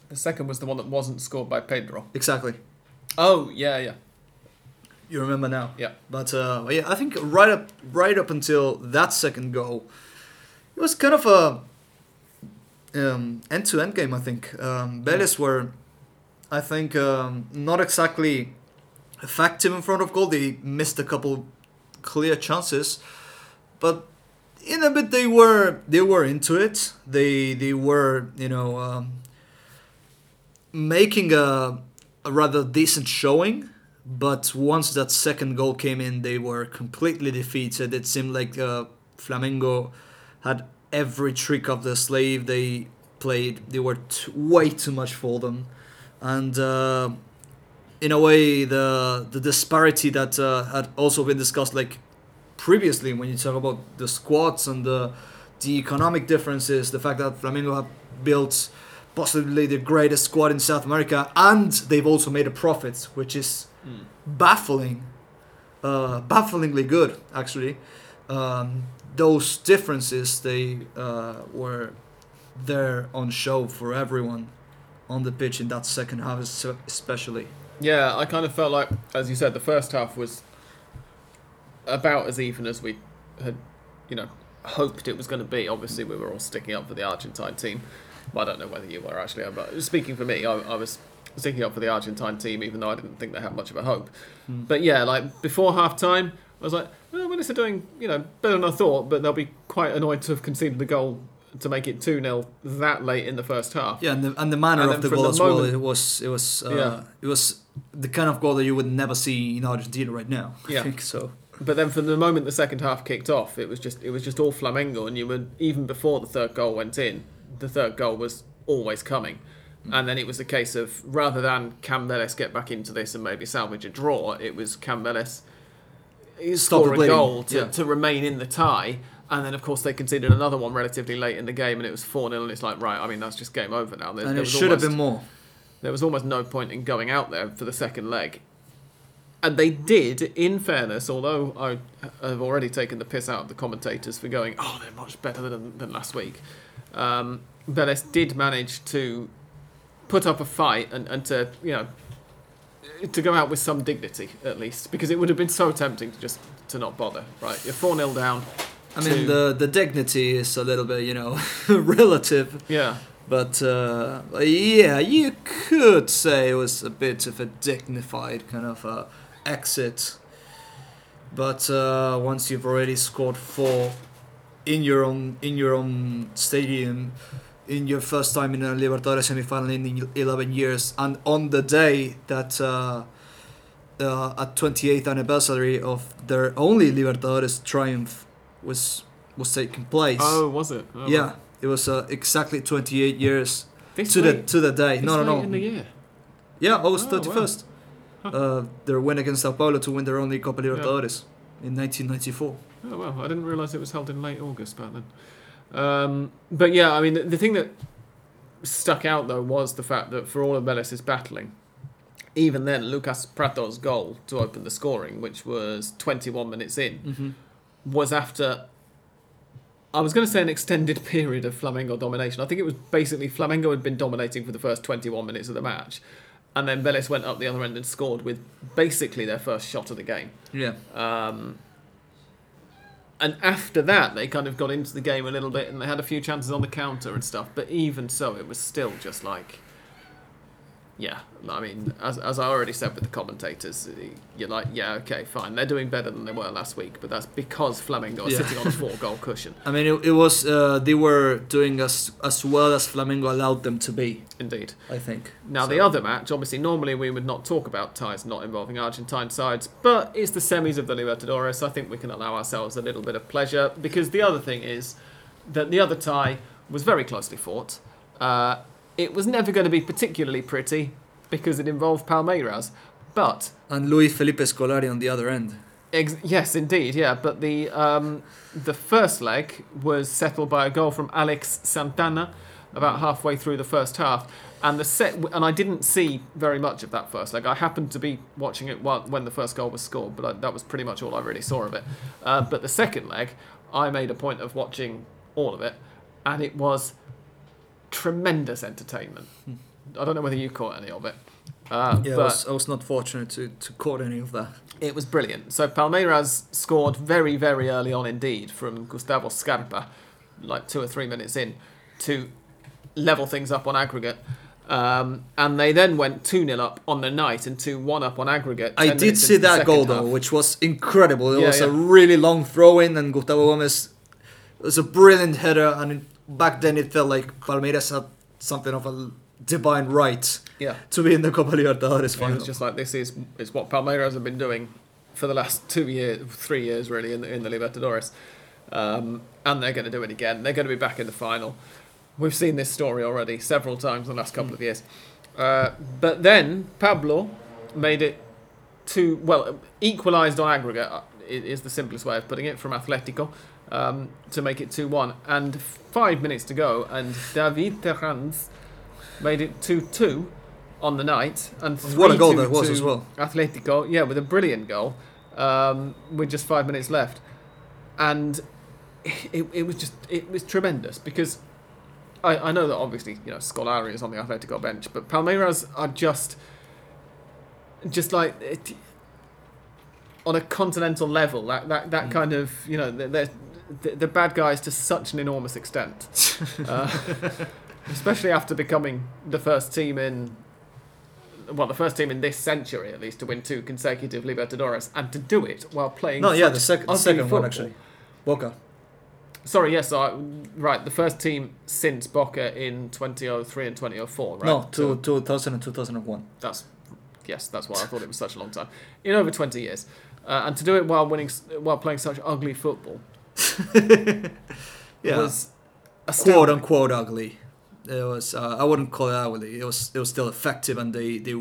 The second was the one that wasn't scored by Pedro. Exactly. Oh yeah, yeah, You remember now. yeah. But uh, yeah, I think right up right up until that second goal, it was kind of a um, end-to-end game. I think um, Vélez were, I think, um, not exactly effective in front of goal. They missed a couple clear chances, but in a bit they were they were into it. They they were you know um, making a, a rather decent showing. But once that second goal came in, they were completely defeated. It seemed like uh, Flamengo had every trick of the slave they played. They were t- way too much for them, and uh, in a way, the the disparity that uh, had also been discussed, like previously, when you talk about the squads and the the economic differences, the fact that Flamengo have built possibly the greatest squad in South America, and they've also made a profit, which is Mm. baffling, uh, bafflingly good actually. Um, those differences they uh, were there on show for everyone on the pitch in that second half, especially. Yeah, I kind of felt like, as you said, the first half was about as even as we had, you know, hoped it was going to be. Obviously, we were all sticking up for the Argentine team. I don't know whether you were actually, but speaking for me, I, I was sticking up for the Argentine team, even though I didn't think they had much of a hope. Hmm. But yeah, like before half time, I was like, well, are doing, you know, better than I thought, but they'll be quite annoyed to have conceded the goal to make it 2 0 that late in the first half. Yeah, and the, and the manner And of the goal the as well. It was it was uh, Yeah. it was the kind of goal that you would never see in Argentina right now. Yeah. I think so. But then from the moment the second half kicked off, it was just it was just all Flamengo, and you were even before the third goal went in, the third goal was always coming, and then it was a case of rather than can Vélez get back into this and maybe salvage a draw, it was can Vélez Stop score a bleeding. goal to, Yeah. to remain in the tie, and then of course they conceded another one relatively late in the game, and it was four 0 and it's like right, I mean that's just game over now. There, And there it should have been more. there was almost no point in going out there for the second leg. and they did, in fairness, although I have already taken the piss out of the commentators for going, oh, they're much better than, than last week. Um, did manage to put up a fight and, and to, you know, to go out with some dignity at least, because it would have been so tempting to just to not bother. Right, you're four 0 down. I mean, the the dignity is a little bit, you know, relative. yeah, But uh, yeah, you could say it was a bit of a dignified kind of uh, exit. But uh, once you've already scored four in your own in your own stadium, in your first time in a Libertadores semifinal in 11 years, and on the day that uh, uh, at 28th anniversary of their only Libertadores triumph was was taking place. Oh, was it? Oh, Yeah, it was uh, exactly 28 years This to the to the day. No, no, in the no. year. Yeah, August Oh, wow. 31st. Huh. Uh, their win against Sao Paulo to win their only Copa Libertadores in 1994. Oh well, I didn't realise it was held in late August back then. Um, but yeah, I mean, the, the thing that stuck out though was the fact that for all of Vélez's battling, even then, Lucas Pratto's goal to open the scoring, which was 21 minutes in, Mm-hmm. was after. I was going to say an extended period of Flamengo domination. I think it was basically Flamengo had been dominating for the first 21 minutes of the match, and then Vélez went up the other end and scored with basically their first shot of the game. Yeah. Um, and after that, they kind of got into the game a little bit and they had a few chances on the counter and stuff. But even so, it was still just like, yeah. I mean, as, as I already said with the commentators, you're like, yeah, okay, fine. They're doing better than they were last week, but that's because Flamengo are Yeah. sitting on a four goal cushion. I mean, it, it was uh, they were doing as as well as Flamengo allowed them to be. Indeed. I think. Now, the other match, obviously, normally we would not talk about ties not involving Argentine sides, but it's the semis of the Libertadores. I think we can allow ourselves a little bit of pleasure because the other thing is that the other tie was very closely fought. Uh, it was never going to be particularly pretty because it involved Palmeiras, but and Luiz Felipe Scolari on the other end. Ex- yes, indeed, yeah. But the um, the first leg was settled by a goal from Alex Santana about halfway through the first half, and the set. And I didn't see very much of that first leg. I happened to be watching it while, when the first goal was scored, but I, that was pretty much all I really saw of it. Uh, but the second leg, I made a point of watching all of it, and it was tremendous entertainment. I don't know whether you caught any of it. Uh, Yeah, I was, I was not fortunate to to caught any of that. it was brilliant. So Palmeiras scored very, very early on indeed from Gustavo Scarpa, like two or three minutes in, to level things up on aggregate. Um, and they then went 2 0 up on the night and 2 1 up on aggregate. I did see that goal second though, which was incredible. It Yeah, was a really long throw in, and Gustavo Gomez it was a brilliant header. And it, back then, it felt like Palmeiras had something of a divine right Yeah. to be in the Copa Libertadores It final. was just like this is is what Palmeiras have been doing for the last two years, three years really in the, in the Libertadores, um, and they're going to do it again. They're going to be back in the final. We've seen this story already several times in the last couple of years. Uh, but then Pablo made it to well equalised on aggregate uh, is the simplest way of putting it from Atletico um, to make it two one and five minutes to go and David Terans made it two two on the night and What a goal that was as well. Atletico yeah with a brilliant goal um, with just five minutes left and it, it was just it was tremendous because I, I know that obviously you know Scolari is on the Atletico bench, but Palmeiras are just just like it, on a continental level. That that, that Mm. kind of you know they're the, the bad guys to such an enormous extent, uh, especially after becoming the first team in. Well, the first team in this century, at least, to win two consecutive Libertadores, and to do it while playing. no, yeah, the second, the second football. one actually. Boca. Sorry, yes, I, right. The first team since Boca in 2003 and 2004, right? No, So two, 2000 and 2001. that's yes, that's why I thought it was such a long time. In over 20 years, uh, and to do it while winning, while playing such ugly football Yeah. It was quote unquote ugly. It was. Uh, I wouldn't call it ugly. It was. It was still effective, and they they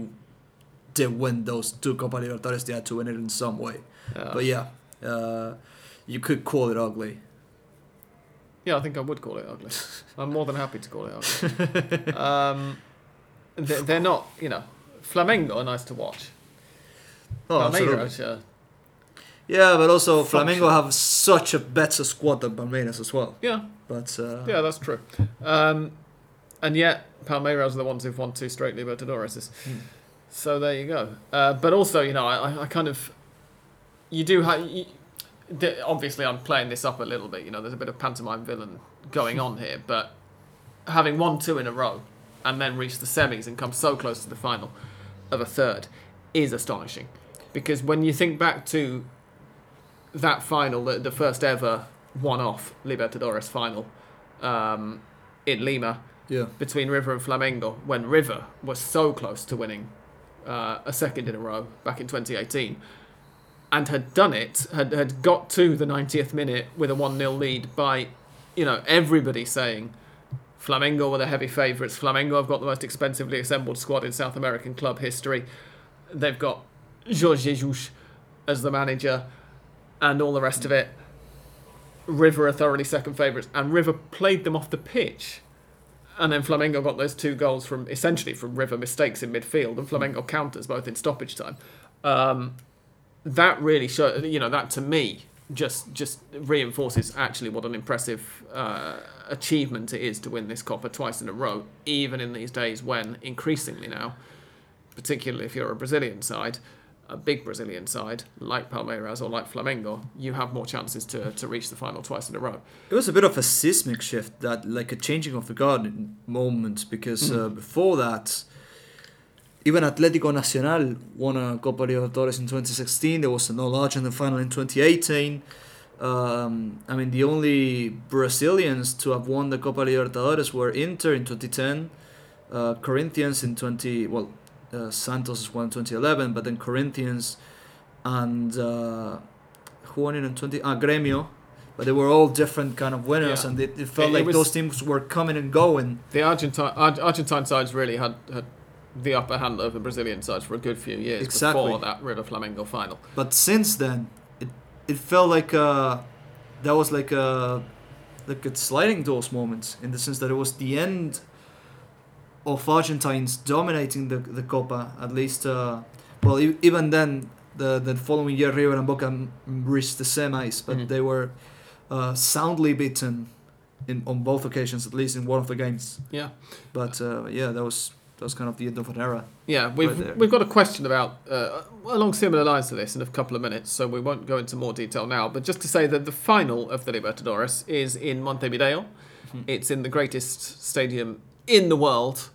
did win those two Copa Libertadores. They had to win it in some way. Uh, But yeah, uh, you could call it ugly. yeah, I think I would call it ugly. I'm more than happy to call it ugly. um, they're, they're not, you know, Flamengo are nice to watch. Oh, absolutely. Palmeiras, yeah. Yeah, but also Function. Flamengo have such a better squad than Palmeiras as well. Yeah, But uh, yeah, that's true. Um, and yet, Palmeiras are the ones who've won two straight Libertadores. Hmm. So there you go. Uh, but also, you know, I, I- kind of, you do have. Obviously, I'm playing this up a little bit. You know, there's a bit of pantomime villain going on here, but having won two in a row and then reached the semis and come so close to the final of a third is astonishing. Because when you think back to that final, the, the first ever one-off Libertadores final um, in Lima yeah, between River and Flamengo, when River was so close to winning uh, a second in a row back in 2018, and had done it, had, had got to the 90th minute with a 1 0 lead by, you know, everybody saying Flamengo were the heavy favourites. Flamengo have got the most expensively assembled squad in South American club history. They've got Jorge Jesus as the manager and all the rest of it. River are thoroughly second favourites, and River played them off the pitch. And then Flamengo got those two goals from essentially from River mistakes in midfield, and Flamengo counters both in stoppage time. Um, that really show you know that to me just just reinforces actually what an impressive uh, achievement it is to win this Copa twice in a row, even in these days when increasingly now, particularly if you're a Brazilian side, a big Brazilian side like Palmeiras or like Flamengo, you have more chances to, to reach the final twice in a row. it was a bit of a seismic shift, that like a changing of the guard moment, because uh, before that, even Atlético Nacional won a Copa Libertadores in 2016. There was no Argentine final in 2018. Um, I mean, the only Brazilians to have won the Copa Libertadores were Inter in 2010, uh, Corinthians in 20. Well, uh, Santos won in 2011, but then Corinthians and uh, who won it in 20? Ah, Gremio. But they were all different kind of winners, Yeah. and it, it felt It- it like was- those teams were coming and going. The Argentine Argentine sides really had, had the upper hand over the Brazilian sides for a good few years Exactly. before that River Flamengo final. But since then, it it felt like uh that was like a like a sliding doors moment in the sense that it was the end of Argentines dominating the the Copa. At least, uh, well, e- even then, the the following year, River and Boca reached the semis, but Mhm. they were uh, soundly beaten in on both occasions, at least in one of the games. Yeah, But uh, yeah, that was that was kind of the end of an era. yeah. We've Right we've got a question about uh, along similar lines to this in a couple of minutes, so we won't go into more detail now. But just to say that the final of the Libertadores is in Montevideo. Mhm. It's in the greatest stadium in the world,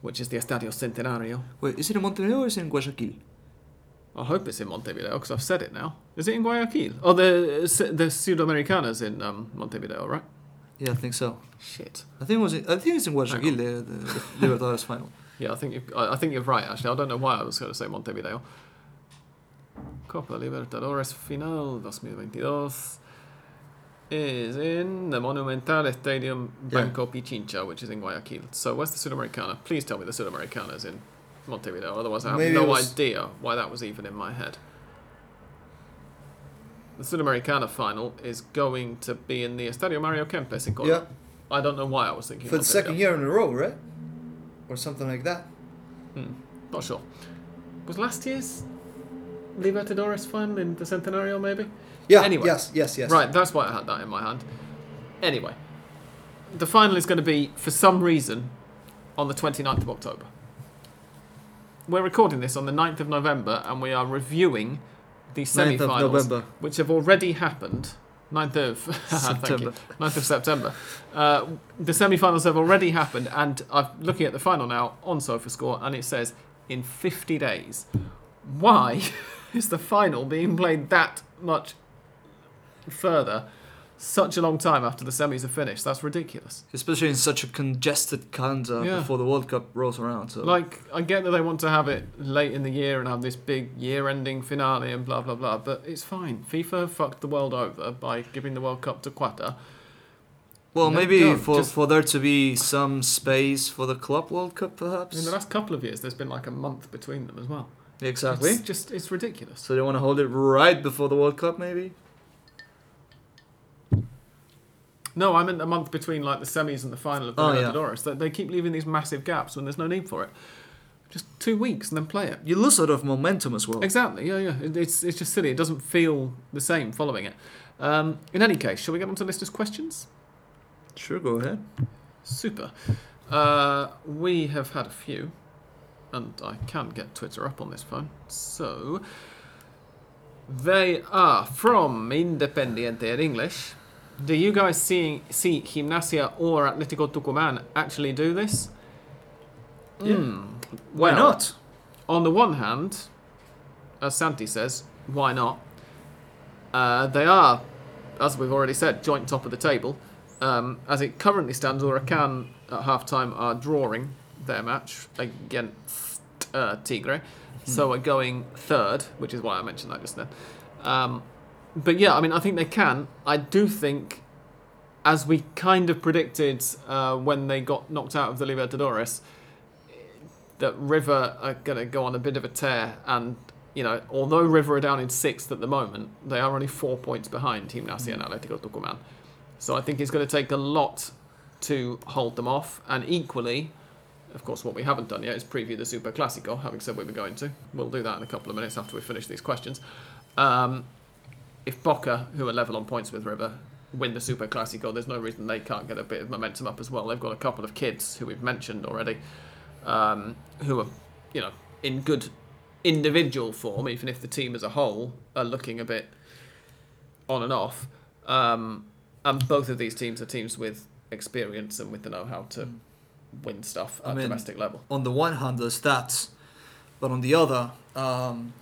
which is the Estadio Centenario. Wait, is it in Montevideo or is it in Guayaquil? I hope it's in Montevideo because I've said it now. Is it in Guayaquil? Oh, the the Sudamericanas in um, Montevideo, right? Yeah, I think so. Shit. I think it was. I think it's in Guayaquil, the, the, Libertadores final. Yeah, I think you I I think you're right. Actually, I don't know why I was going to say Montevideo. Copa Libertadores Final 2022 is in the Monumental Stadium Yeah. Banco Pichincha, which is in Guayaquil. So where's the Sudamericana? Please tell me the Sudamericana is in Montevideo. Otherwise, I have Maybe no was- idea why that was even in my head. The Sudamericana final is going to be in the Estadio Mario Kempes in Córdoba. I don't know why I was thinking for the Montevideo. second year in a row, right? Or something like that. Hmm, not sure. Was last year's Libertadores final in the Centenario, maybe? Yeah. Anyway. Yes. Yes. Yes. Right, that's why I had that in my hand. Anyway, the final is going to be, for some reason, on the 29th of October. We're recording this on the 9th of November, and we are reviewing the 9th semi-finals, November. which have already happened. 9th of thank you. September. 9th of September. Uh, the semi-finals have already happened, and I'm looking at the final now on SofaScore, and it says in 50 days. Why is the final being played that much further, such a long time after the semis are finished? That's ridiculous. Especially in such a congested calendar Yeah. before the World Cup rolls around. So. Like, I get that they want to have it late in the year and have this big year-ending finale and blah blah blah, but it's fine. FIFA fucked the world over by giving the World Cup to Qatar. well, no, maybe for just- for there to be some space for the Club World Cup, perhaps. In the last couple of years, there's been like a month between them as well. exactly. It's just it's ridiculous. So they want to hold it right before the World Cup, maybe. No, I meant a month between like the semis and the final of the Oh, yeah. That they keep leaving these massive gaps when there's no need for it. just two weeks and then play it. You lose a lot of momentum as well. Exactly. Yeah, yeah. It, it's it's just silly. It doesn't feel the same following it. Um, in any case, shall we get on to listeners' questions? Sure, go ahead. Super. Uh, we have had a few, and I can get Twitter up on this phone. So they are from Independiente in English. Do you guys see see Gimnasia or Atletico Tucumán actually do this? Yeah. Hmm. Why Well, not? On the one hand, as Santi says, why not? Uh, they are, as we've already said, joint top of the table. Um, as it currently stands, Huracan at half time are drawing their match against uh, Tigre. So we're going third, which is why I mentioned that just then. Um, but yeah, I mean, I think they can. I do think, as we kind of predicted uh, when they got knocked out of the Libertadores, that River are going to go on a bit of a tear. And, you know, although River are down in sixth at the moment, they are only four points behind Gimnasia and Atletico Tucumán. So I think it's going to take a lot to hold them off. And equally, of course, what we haven't done yet is preview the Super Classico, having said we were going to. We'll do that in a couple of minutes after we finish these questions. Um, if Boca, who are level on points with River, win the Super Classico, there's no reason they can't get a bit of momentum up as well. They've got a couple of kids who we've mentioned already, um, who are, you know, in good individual form, even if the team as a whole are looking a bit on and off. Um, and both of these teams are teams with experience and with the know-how to win stuff I at mean- domestic level. on the one hand the stats, but on the other, um,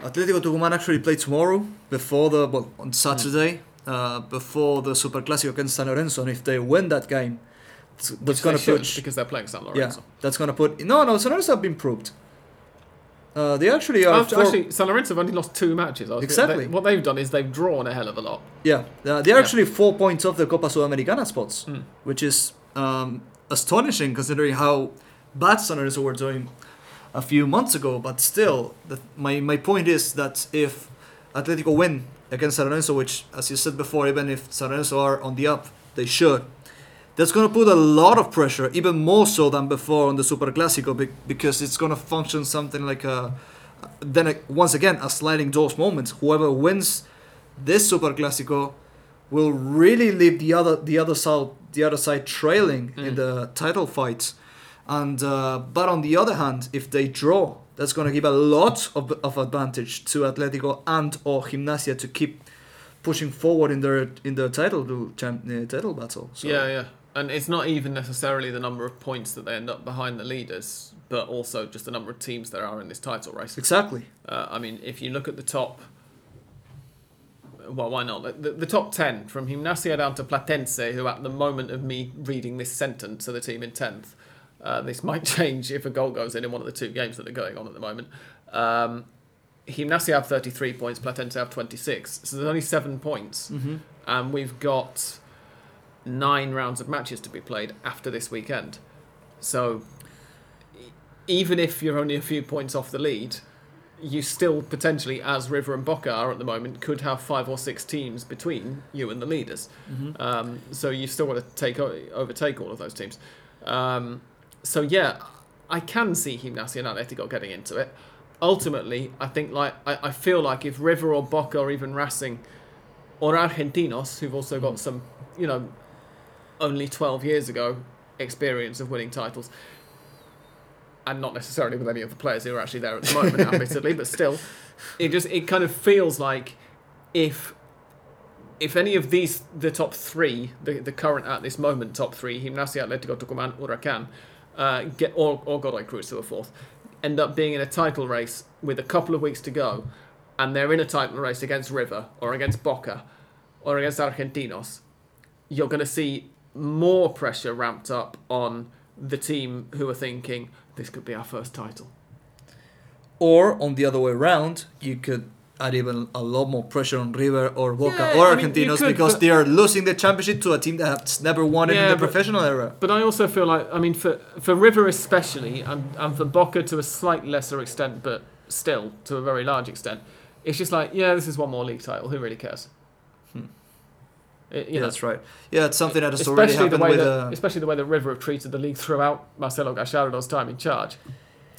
Atletico Tucumán actually play tomorrow before the well on Saturday uh, before the Super Clásico against San Lorenzo, and if they win that game, it's- that's gonna put because they're playing San yeah, Lorenzo. that's gonna put no no San Lorenzo have been proved. Uh, they actually are After, four- actually, San Lorenzo have only lost two matches. I Exactly. they- what they've done is they've drawn a hell of a lot. Yeah, uh, they're Yeah. actually four points off the Copa Sudamericana spots, Mm. which is um, astonishing considering how bad San Lorenzo were doing a few months ago. But still, the, my, my point is that if Atletico win against San Lorenzo, which, as you said before, even if San Lorenzo are on the up, they should. That's going to put a lot of pressure, even more so than before on the Super Clásico, because it's going to function something like a, then a, once again a sliding doors moment. Whoever wins this Super Clásico will really leave the other the other side the other side trailing in Mm. the title fight. And uh, but on the other hand, if they draw, that's going to give a lot of, of advantage to Atletico and or Gimnasia to keep pushing forward in their in their title champ, uh, title battle. So, Yeah, yeah. And it's not even necessarily the number of points that they end up behind the leaders, but also just the number of teams there are in this title race. exactly. Uh, I mean, if you look at the top, well, why not? The, the, the top 10, from Gimnasia down to Platense, who at the moment of me reading this sentence are the team in 10th. Uh, this might change if a goal goes in in one of the two games that are going on at the moment. Um, Gimnasia have 33 points, Platense have 26. So there's only seven points. Mm-hmm. And we've got nine rounds of matches to be played after this weekend. So even if you're only a few points off the lead, you still potentially, as River and Boca are at the moment, could have five or six teams between you and the leaders. Mm-hmm. Um, so you've still want to take overtake all of those teams. Um, so yeah, I can see Gimnasia and Atletico getting into it. Ultimately, I think like I, I feel like if River or Boca or even Racing or Argentinos, who've also got hmm. some, you know, only 12 years ago experience of winning titles, and not necessarily with any of the players who are actually there at the moment, admittedly, but still, it just it kind of feels like if if any of these the top three, the, the current at this moment top three, Gimnasia, Atletico Tucumán, Huracan, uh, get or or Godoy Cruz to a fourth, end up being in a title race with a couple of weeks to go, and they're in a title race against River or against Boca or against Argentinos, you're going to see more pressure ramped up on the team who are thinking this could be our first title. Or on the other way around, you could add even a lot more pressure on River or Boca Yeah, or I mean, Argentinos could, because they are losing the championship to a team that has never won it Yeah, in the but- professional era. But I also feel like, I mean, for, for River especially, and, and for Boca to a slightly lesser extent, but still to a very large extent, it's just like, yeah, this is one more league title. Who really cares? Hmm. It- Yeah, know, that's right. Yeah, it's something that has already especially the way with. that, Uh, especially the way that River have treated the league throughout Marcelo Gallardo's time in charge.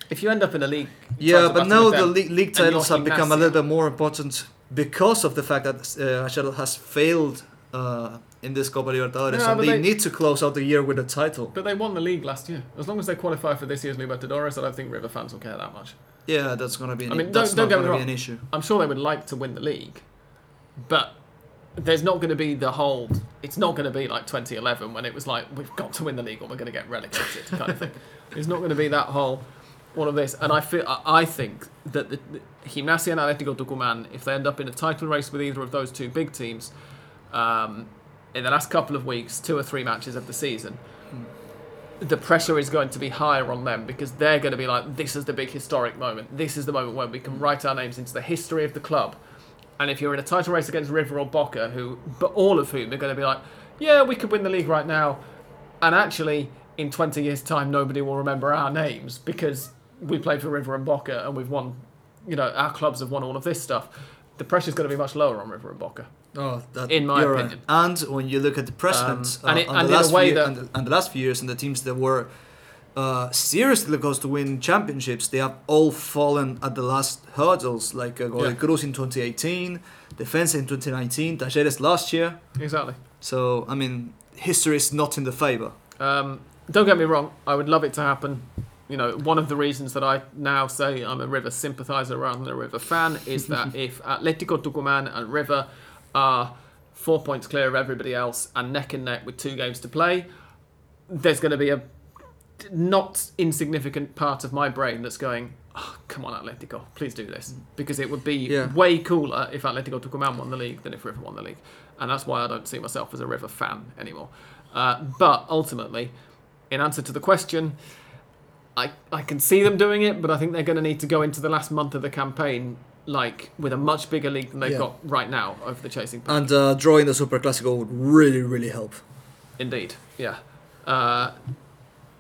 If you end up in a league, Yeah, but now the league, league titles have become a Gimnasia- little bit more important because of the fact that uh, Rachel has failed uh, in this Copa Libertadores, Yeah, and they, they- need to close out the year with a title. But they won the league last year. As long as they qualify for this year's Libertadores, I don't think River fans will care that much. Yeah, that's gonna be. An, I mean, that's don't- don't get me gonna be wrong. an issue. I'm sure they would like to win the league, but there's not going to be the whole. It's not going to be like 2011 when it was like we've got to win the league or we're going to get relegated kind of thing. It's not going to be that whole all of this. And I feel I think that the, the Gimnasia and Atletico Tucumán, if they end up in a title race with either of those two big teams, um, in the last couple of weeks, two or three matches of the season. The pressure is going to be higher on them because they're going to be like, this is the big historic moment. This is the moment where we can write our names into the history of the club. And if you're in a title race against River or Boca, who, but all of whom are going to be like, yeah, we could win the league right now, and actually in 20 years' time, nobody will remember our names because we played for River and Boca and we've won. You know, our clubs have won all of this stuff. The pressure's going to be much lower on River and Boca. Oh, that, In my you're right. opinion. And when you look at the precedents Um, and uh, it- on and the last few, that- and, the, and the last few years, and the teams that were uh, seriously close to win championships, they have all fallen at the last hurdles. Like uh, Godoy Yeah. Cruz in 2018, Defensa in 2019, Talleres last year. Exactly. So I mean, history is not in the favor. Um, don't get me wrong, I would love it to happen. You know, one of the reasons that I now say I'm a River sympathiser rather than a River fan is that if Atletico Tucumán and River are four points clear of everybody else and neck and neck with two games to play, there's going to be a not insignificant part of my brain that's going, oh, come on, Atletico, please do this. Because it would be Yeah. way cooler if Atletico Tucumán won the league than if River won the league. And that's why I don't see myself as a River fan anymore. Uh, but ultimately, in answer to the question, I, I can see them doing it, but I think they're going to need to go into the last month of the campaign like with a much bigger league than they've Yeah. got right now over the chasing. pack. And uh, drawing the Super Classico would really, really help. Indeed, yeah. Uh,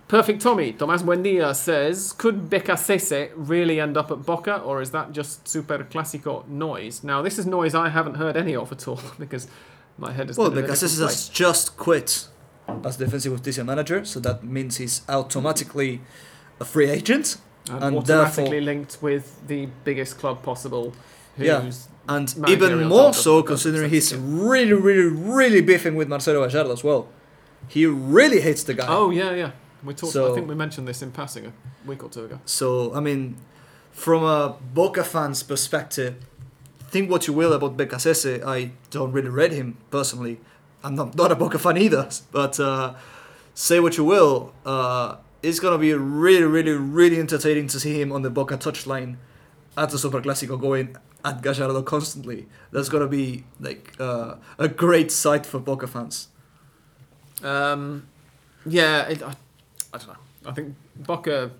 Perfect Tommy, Tomas Buendia says, could Beccacece really end up at Boca, or is that just Super Classico noise? Now, this is noise I haven't heard any of at all, because my head is Well, in a because different this place. has just quit as Defensa y Justicia manager, so that means he's automatically a free agent. And, and automatically linked with the biggest club possible, Yeah. And even more so, considering he's really, really, really beefing with Marcelo Gallardo as well. He really hates the guy. Oh yeah, yeah. We talked. I think we mentioned this in passing a week or two ago. So, I mean, from a Boca fan's perspective, think what you will about Beccacece. I don't really read him personally. I'm not, not a Boca fan either. But uh, say what you will, uh, it's going to be really, really, really entertaining to see him on the Boca touchline at the Super Classico going at Gallardo constantly. That's going to be like uh, a great sight for Boca fans. Um, yeah, it, I, I don't know. I think Boca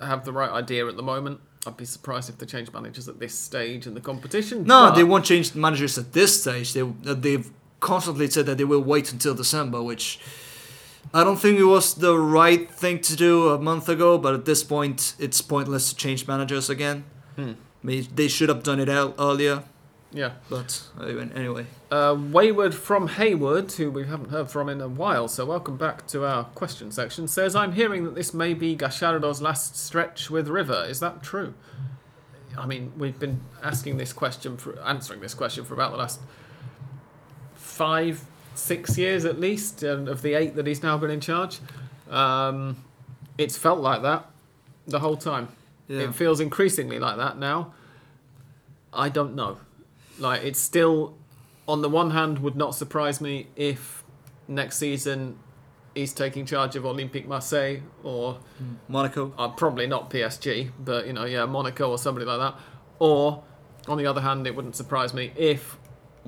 have the right idea at the moment. I'd be surprised if they change managers at this stage in the competition. No, they won't change managers at this stage. They they've constantly said that they will wait until December, which I don't think it was the right thing to do a month ago. But at this point, it's pointless to change managers again. Hmm. I mean, they should have done it out earlier. Yeah. But anyway, Uh, Wayward from Hayward, who we haven't heard from in a while, so welcome back to our question section, says, I'm hearing that this may be Gallardo's last stretch with River. Is that true? I mean, we've been asking this question, for answering this question for about the last five, six years at least, um, of the eight that he's now been in charge. Um, it's felt like that the whole time. yeah. It feels increasingly like that now. I don't know. Like it's still, on the one hand, would not surprise me if next season he's taking charge of Olympique Marseille or Monaco. uh, probably not PSG, but you know, yeah, Monaco or somebody like that. Or on the other hand, it wouldn't surprise me if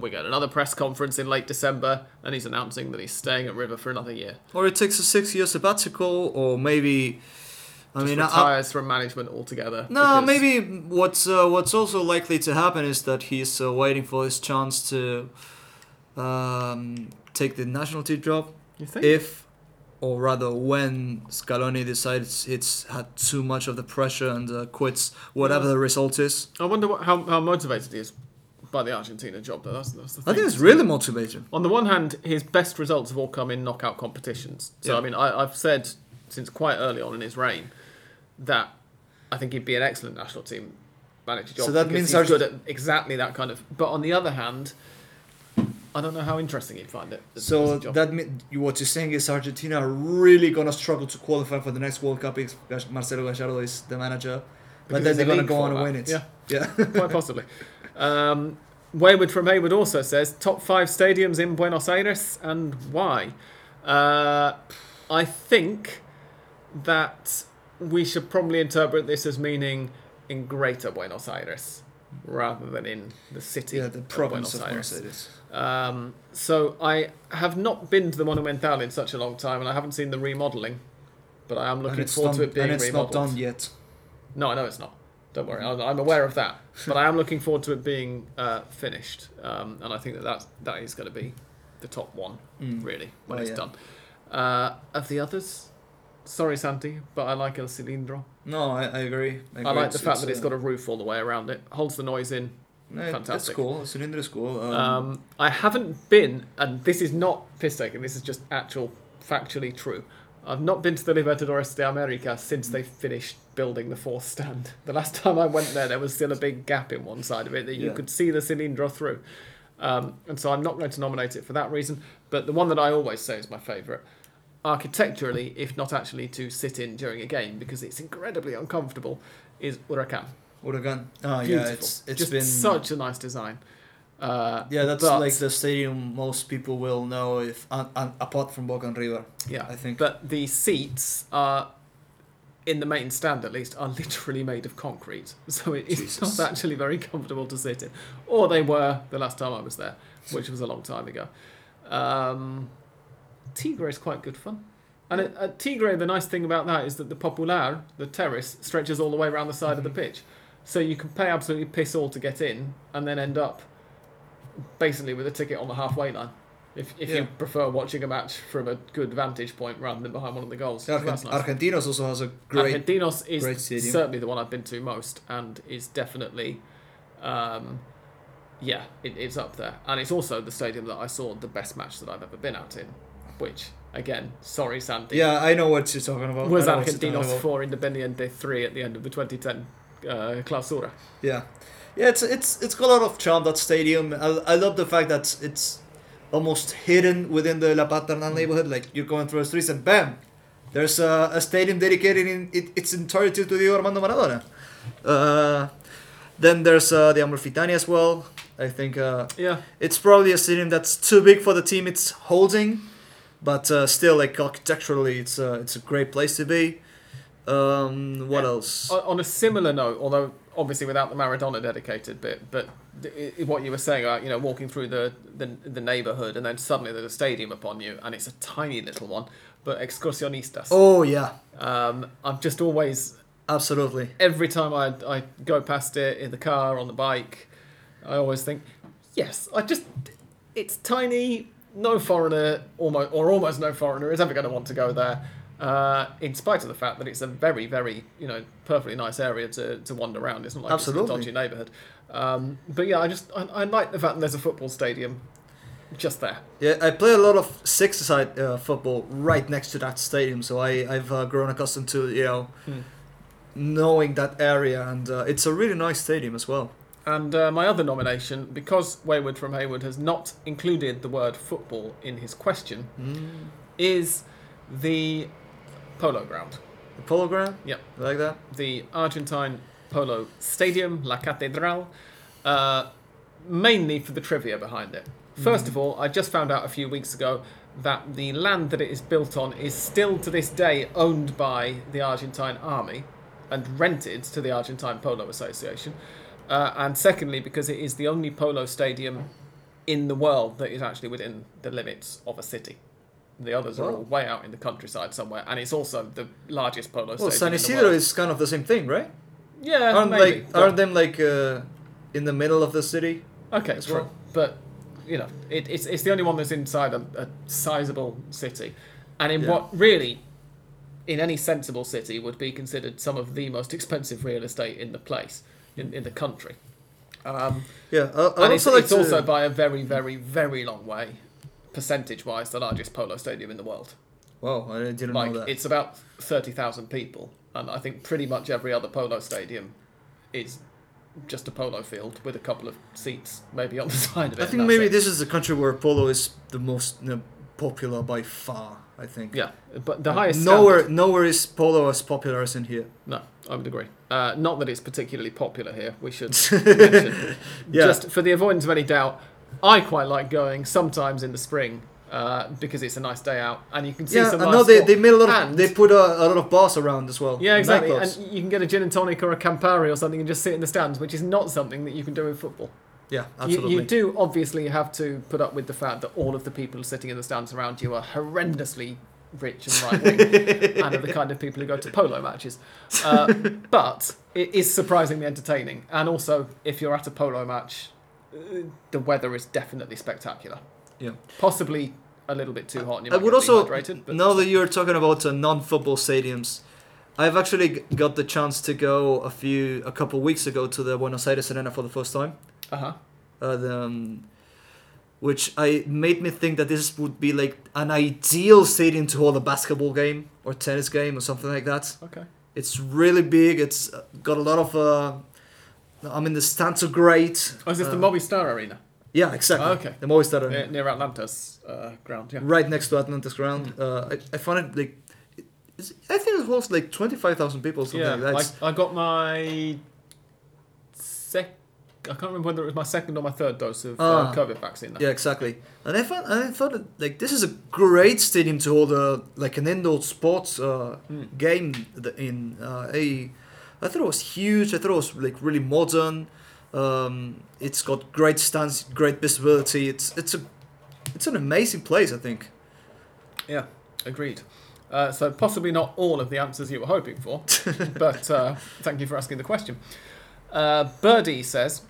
we get another press conference in late December and he's announcing that he's staying at River for another year. Or it takes a six-year sabbatical, or maybe. I Just mean, I- retires from management altogether. No, maybe what's uh, what's also likely to happen is that he's uh, waiting for his chance to um, take the national team job You think? if, or rather when Scaloni decides it's had too much of the pressure and uh, quits whatever Yeah. the result is. I wonder what, how, how motivated he is by the Argentina job, though. That's, that's the I think it's really motivating. On the one hand, his best results have all come in knockout competitions. So, Yeah. I mean, I, I've said since quite early on in his reign that I think he'd be an excellent national team manager job. So that because means he's Arge- good at exactly that kind of. But on the other hand, I don't know how interesting he'd find it. So that mean, what you're saying is Argentina are really gonna struggle to qualify for the next World Cup if Marcelo Gallardo is the manager, but then they're gonna go on and win it. Yeah. yeah. quite possibly. Um, Wayward from Hayward also says top five stadiums in Buenos Aires and why. Uh, I think that we should probably interpret this as meaning in Greater Buenos Aires rather than in the city yeah, the of province Buenos of Buenos Aires. Um, so I have not been to the Monumental in such a long time, and I haven't seen the remodeling. But I am looking forward done, to it being and it's not done yet. No, I know it's not. Don't worry, I'm I'm aware of that. But I am looking forward to it being uh, finished, um, and I think that that's, that is going to be the top one, Mm. really, when Oh, it's yeah. done. Uh, of the others, sorry, Santi, but I like El Cilindro. No, I, I agree. I, I, agree. like the fact that it's got a roof all the way around it, holds the noise in. no, It's fantastic. cool. Cylinder is cool. Um, Um, I haven't been, and this is not piss taking. This is just actual, factually true. I've not been to the Libertadores de America since they finished building the fourth stand. The last time I went there, there was still a big gap in one side of it that you Yeah. could see the Cilindro through. Um, and so I'm not going to nominate it for that reason. But the one that I always say is my favourite, architecturally, if not actually to sit in during a game, because it's incredibly uncomfortable, is Huracan. Huracan. Oh Beautiful. yeah, it's it's just been such a nice design. Uh, Yeah, that's but- like the stadium most people will know if un, un, apart from Boca and River. Yeah, I think. But the seats are, in the main stand at least, are literally made of concrete. So it is not actually very comfortable to sit in. Or they were the last time I was there, which was a long time ago. Um, Tigre is quite good fun. And at, at Tigre, the nice thing about that is that the Popular, the terrace, stretches all the way around the side of the pitch. So you can pay absolutely piss all to get in and then end up basically with a ticket on the halfway line. If, if Yeah. you prefer watching a match from a good vantage point rather than behind one of the goals. Argent- nice. Argentinos also has a great. Argentinos is great certainly the one I've been to most and is definitely, um, yeah, it, it's up there. And it's also the stadium that I saw the best match that I've ever been out in, which, again, sorry, Sandy, Yeah, I know what you're talking about. was I know what you're Argentinos. 4 Independiente 3 at the end of the 2010 uh, Clausura. Yeah, yeah, it's it's it's got a lot of charm that stadium. I, I love the fact that it's almost hidden within the La Paternal neighborhood. Like you're going through the streets and bam, there's a, a stadium dedicated in it, its entirety to Diego Armando Maradona. Uh, then there's uh, the Amalfitani as well. I think uh, Yeah, it's probably a stadium that's too big for the team it's holding, but uh, still, like architecturally, it's a it's a great place to be. Um, what Yeah. else? On a similar note, although obviously without the Maradona dedicated bit, but what you were saying about you know walking through the, the the neighborhood and then suddenly there's a stadium upon you and it's a tiny little one, but excursionistas. Oh yeah, Um, I'm just always absolutely. every time I I go past it in the car on the bike, I always think, yes, I just it's tiny. No foreigner, almost or almost no foreigner, is ever going to want to go there. Uh, in spite of the fact that it's a very, very, you know, perfectly nice area to, to wander around. It's not like Absolutely. it's a dodgy neighbourhood. Um, but yeah, I just I, I like the fact that there's a football stadium just there. Yeah, I play a lot of six-side uh, football right next to that stadium, so I I've uh, grown accustomed to you know Hmm. knowing that area, and uh, it's a really nice stadium as well. And uh, my other nomination, because Wayward from Hayward has not included the word football in his question, is the polo ground. The polo ground, Yep. You like that. the Argentine Polo Stadium, La Catedral, uh, mainly for the trivia behind it. First of all, I just found out a few weeks ago that the land that it is built on is still to this day owned by the Argentine army and rented to the Argentine Polo Association. Uh, and secondly, because it is the only polo stadium in the world that is actually within the limits of a city. The others are all way out in the countryside somewhere, and it's also the largest polo Well. San Isidro is kind of the same thing, right? Yeah, aren't maybe. like aren't them like uh, in the middle of the city? okay, true. well? But you know, it, it's it's the only one that's inside a, a sizable city, and in Yeah. what really, in any sensible city, would be considered some of the most expensive real estate in the place in, in the country. Um, Yeah, I, I and it's, like it's to, also by a very, very, very long way, percentage-wise, the largest polo stadium in the world. Wow, I didn't Like know that. it's about thirty thousand people and I think pretty much every other polo stadium is just a polo field with a couple of seats maybe on the side of it. I think maybe it. this is the country where polo is the most you know, popular by far. I think. Yeah, but the highest Nowhere, standard- nowhere is polo as popular as in here. No, I would agree. Uh, not that it's particularly popular here. We should mention. Yeah. Just for the avoidance of any doubt, I quite like going sometimes in the spring uh, because it's a nice day out and you can see yeah, some I nice know they, they made a lot of And- they put a, a lot of bars around as well. Yeah, exactly. And you can get a gin and tonic or a Campari or something and just sit in the stands, which is not something that you can do in football. yeah, You, absolutely. you do obviously have to put up with the fact that all of the people sitting in the stands around you are horrendously rich and right wing and are the kind of people who go to polo matches. Uh, but it is surprisingly entertaining. And also, if you're at a polo match, the weather is definitely spectacular. Yeah. Possibly a little bit too hot and I would also now that you're talking about uh, non-football stadiums, I've actually g- got the chance to go a few a couple weeks ago to the Buenos Aires Arena for the first time. uh-huh. uh, the, um, which I made me think that this would be like an ideal stadium to hold a basketball game or tennis game or something like that. Okay. It's really big. It's got a lot of. Uh, I mean, the great. Oh, is this the Uh, Movistar Arena? Yeah, exactly. Oh, okay. The Movistar Arena, Near, near Atlanta's uh, ground, yeah. right next to Atlanta's Ground. Uh, I, I found it like. I think it holds like twenty five thousand people. or Something Yeah, like that. I, I got my sec. I can't remember whether it was my second or my third dose of uh, Ah. COVID vaccine. Now. Yeah, exactly. And I found, and I thought that, like this is a great stadium to hold a like an indoor sports uh, Mm. game in uh, a. I thought it was huge. I thought it was like really modern. Um, it's got great stance, great visibility. It's it's a it's an amazing place. I think. Yeah, agreed. Uh, so possibly not all of the answers you were hoping for, but uh, thank you for asking the question. Uh, Birdie says,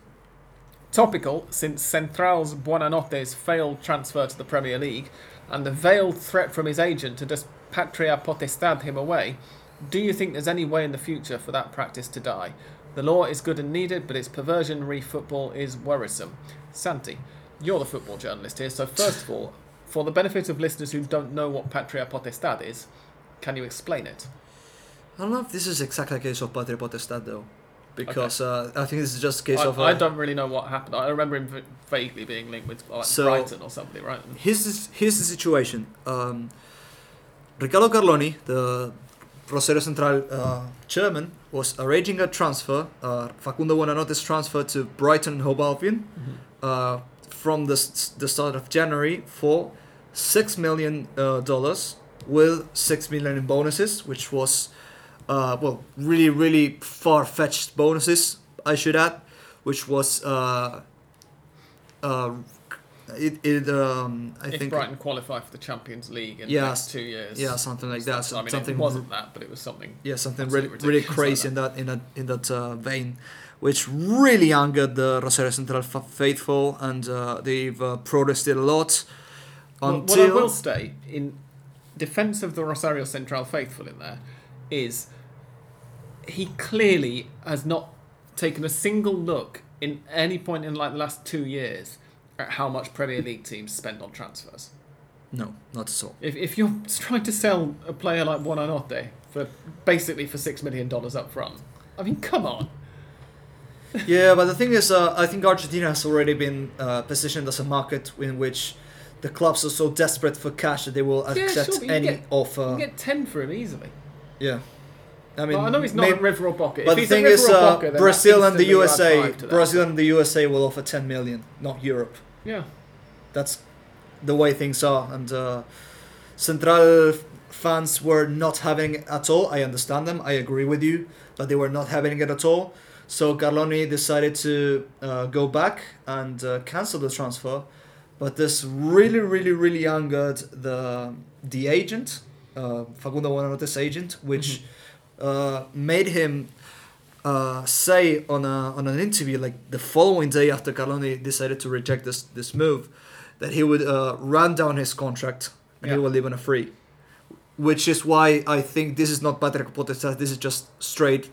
topical since Central's Buonanotte's failed transfer to the Premier League and the veiled threat from his agent to just patria potestad him away. Do you think there's any way in the future for that practice to die? The law is good and needed, but its perversion re football is worrisome. Santi, you're the football journalist here, so first of all, for the benefit of listeners who don't know what patria potestad is, can you explain it? I don't know if this is exactly a case of Patria Potestad though, because uh, I think this is just a case I, of. Uh, I don't really know what happened. I remember him v- vaguely being linked with like, So- Brighton or something, right? here's the, here's the situation. Um, Ricardo Carloni, the Rosario Central uh, chairman, was arranging a transfer, uh, Facundo Buonanotte's transfer to Brighton and Hove Albion uh, from the, the start of January for six million uh, dollars with six million in bonuses, which was uh, well really really far fetched bonuses. I should add, which was uh, uh, it, it um, I if think Brighton qualify for the Champions League in Yeah, the next two years. yeah something like that. So, I mean, something it wasn't that, but it was something. yeah something really really crazy like in that in that in that uh, vein which really angered the Rosario Central fa- faithful and uh, they've uh, protested a lot Well, what I will say in defence of the Rosario Central faithful in there is he clearly has not taken a single look in any point in like the last two years at how much Premier League teams spend on transfers. no not at all If, if you're trying to sell a player like Buonanotte for basically for six million dollars up front, I mean, come on. yeah but the thing is uh, I think Argentina has already been uh, positioned as a market in which the clubs are so desperate for cash that they will Yeah, accept sure, any get- offer You can get ten for him easily. yeah I mean mean, I know he's not may- a River or Boca. But the thing is, uh, Boca, then that Brazil and the USA, five to that. Brazil and the USA will offer 10 million, not Europe. Yeah. That's the way things are. And uh, Central fans were not having it at all. I understand them. I agree with you, but they were not having it at all. So Carloni decided to uh, go back and uh, cancel the transfer. But this really, really, really angered the the agent, uh, Facundo Buonanotte's agent, which uh, made him uh, say on a on an interview like the following day after Carloni decided to reject this this move, that he would uh, run down his contract and he Yeah. will leave on a free. Which is why I think this is not Patria Potestad. This is just straight,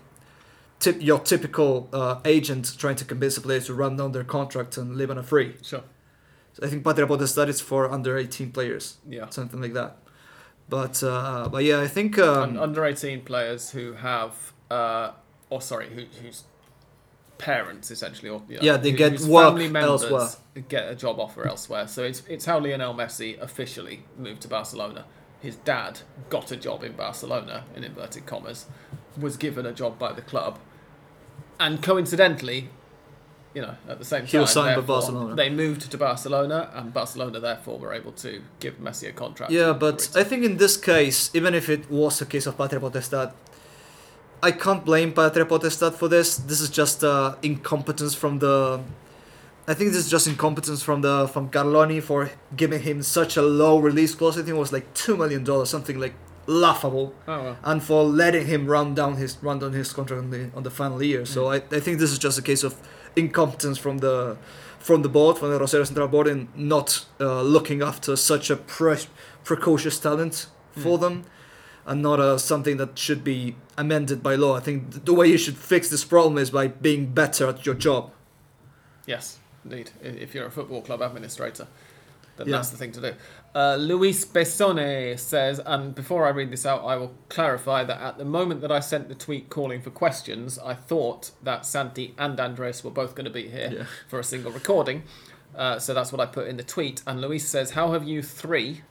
tip, your typical uh, agent trying to convince a player to run down their contract and live on a free. Sure. So I think Patria Potestad is for under 18 players Yeah. something like that. But uh, but yeah, I think um, under 18 players who have, uh, or sorry, who, whose parents essentially, or know, Yeah, they who- get work family members elsewhere. get a job offer elsewhere. So it's it's how Lionel Messi officially moved to Barcelona. His dad got a job in Barcelona, in inverted commas, was given a job by the club, and coincidentally. You know, at the same time, He was signed by Barcelona. They moved to Barcelona, and Barcelona therefore were able to give Messi a contract. Yeah, but I think in this case, even if it was a case of Patria Potestad, I can't blame Patria Potestad for this. This is just uh, incompetence from the. I think this is just incompetence from the from Carloni for giving him such a low release clause. I think it was like two million dollars, something like laughable, oh well. and for letting him run down his run down his contract on the on the final year. So I, I think this is just a case of incompetence from the from the board, from the Rosario Central board, in not uh, looking after such a pre- precocious talent for Mm. them, and not uh, something that should be amended by law. I think the way you should fix this problem is by being better at your job. Yes, indeed. If you're a football club administrator, then Yeah. that's the thing to do. Uh, Luis Besone says, and before I read this out, I will clarify that at the moment that I sent the tweet calling for questions, I thought that Santi and Andres were both going to be here Yeah. for a single recording. Uh, so that's what I put in the tweet. And Luis says, How have you three,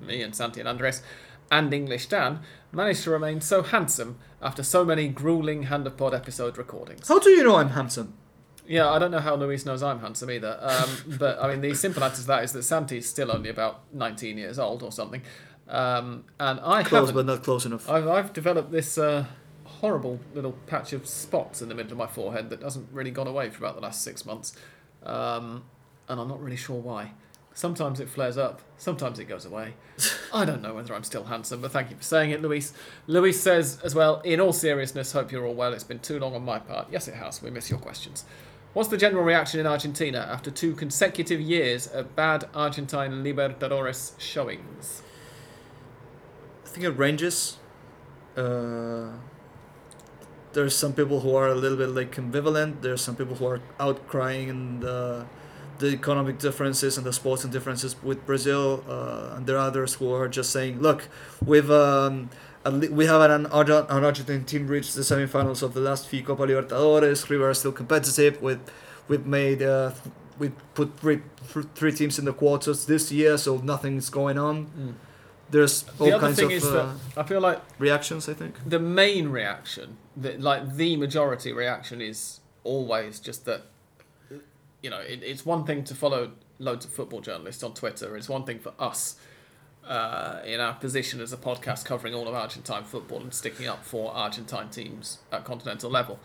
me and Santi and Andres, and English Dan, managed to remain so handsome after so many grueling Hand of Pod episode recordings? How do you know I'm handsome? Yeah, I don't know how Luis knows I'm handsome either. Um, but I mean, the simple answer to that is that Santi's still only about 19 years old or something. Um, and I Close, but not close enough. I've, I've developed this uh, horrible little patch of spots in the middle of my forehead that hasn't really gone away for about the last six months. Um, and I'm not really sure why. Sometimes it flares up, sometimes it goes away. I don't know whether I'm still handsome, but thank you for saying it, Luis. Luis says as well, in all seriousness, hope you're all well. It's been too long on my part. Yes, it has. We miss your questions. What's the general reaction in Argentina after two consecutive years of bad Argentine Libertadores showings? I think it ranges. Uh, there's some people who are a little bit like ambivalent. There's some people who are out crying and the the economic differences and the sporting differences with Brazil, uh, and there are others who are just saying, "Look, we've um, we have an, an Argentine team reached the semifinals of the last few Copa Libertadores. River is still competitive. With we've made uh, we put three, three teams in the quarters this year, so nothing's going on. There's all The kinds thing of is uh, that I feel like reactions. I think. the main reaction, the, like the majority reaction, is always just that. You know, it, it's one thing to follow loads of football journalists on Twitter. It's one thing for us uh, in our position as a podcast covering all of Argentine football and sticking up for Argentine teams at continental level.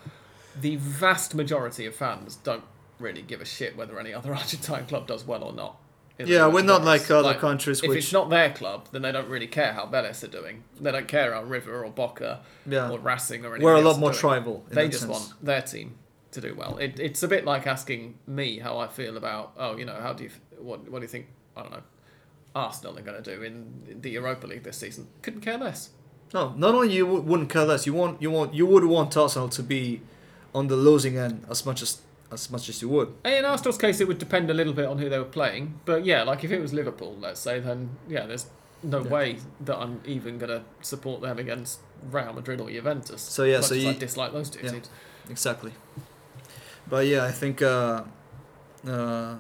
The vast majority of fans don't really give a shit whether any other Argentine club does well or not. Yeah, we're not like other countries If which- it's not their club, then they don't really care how Vélez are doing. They don't care how River or Boca Yeah. or Racing or anything We're a lot more doing. tribal. In They just sense. want their team to do well. It, it's a bit like asking me how I feel about oh you know how do you what what do you think I don't know Arsenal are going to do in the Europa League this season? Couldn't care less. No, not only you wouldn't care less, you want you want you would want Arsenal to be on the losing end as much as as much as you would. In Arsenal's case, it would depend a little bit on who they were playing. But yeah, like if it was Liverpool, let's say, then yeah, there's no Yeah. way that I'm even going to support them against Real Madrid or Juventus. So, yeah, so you- I dislike those two yeah. teams. Exactly. But yeah, I think uh, uh,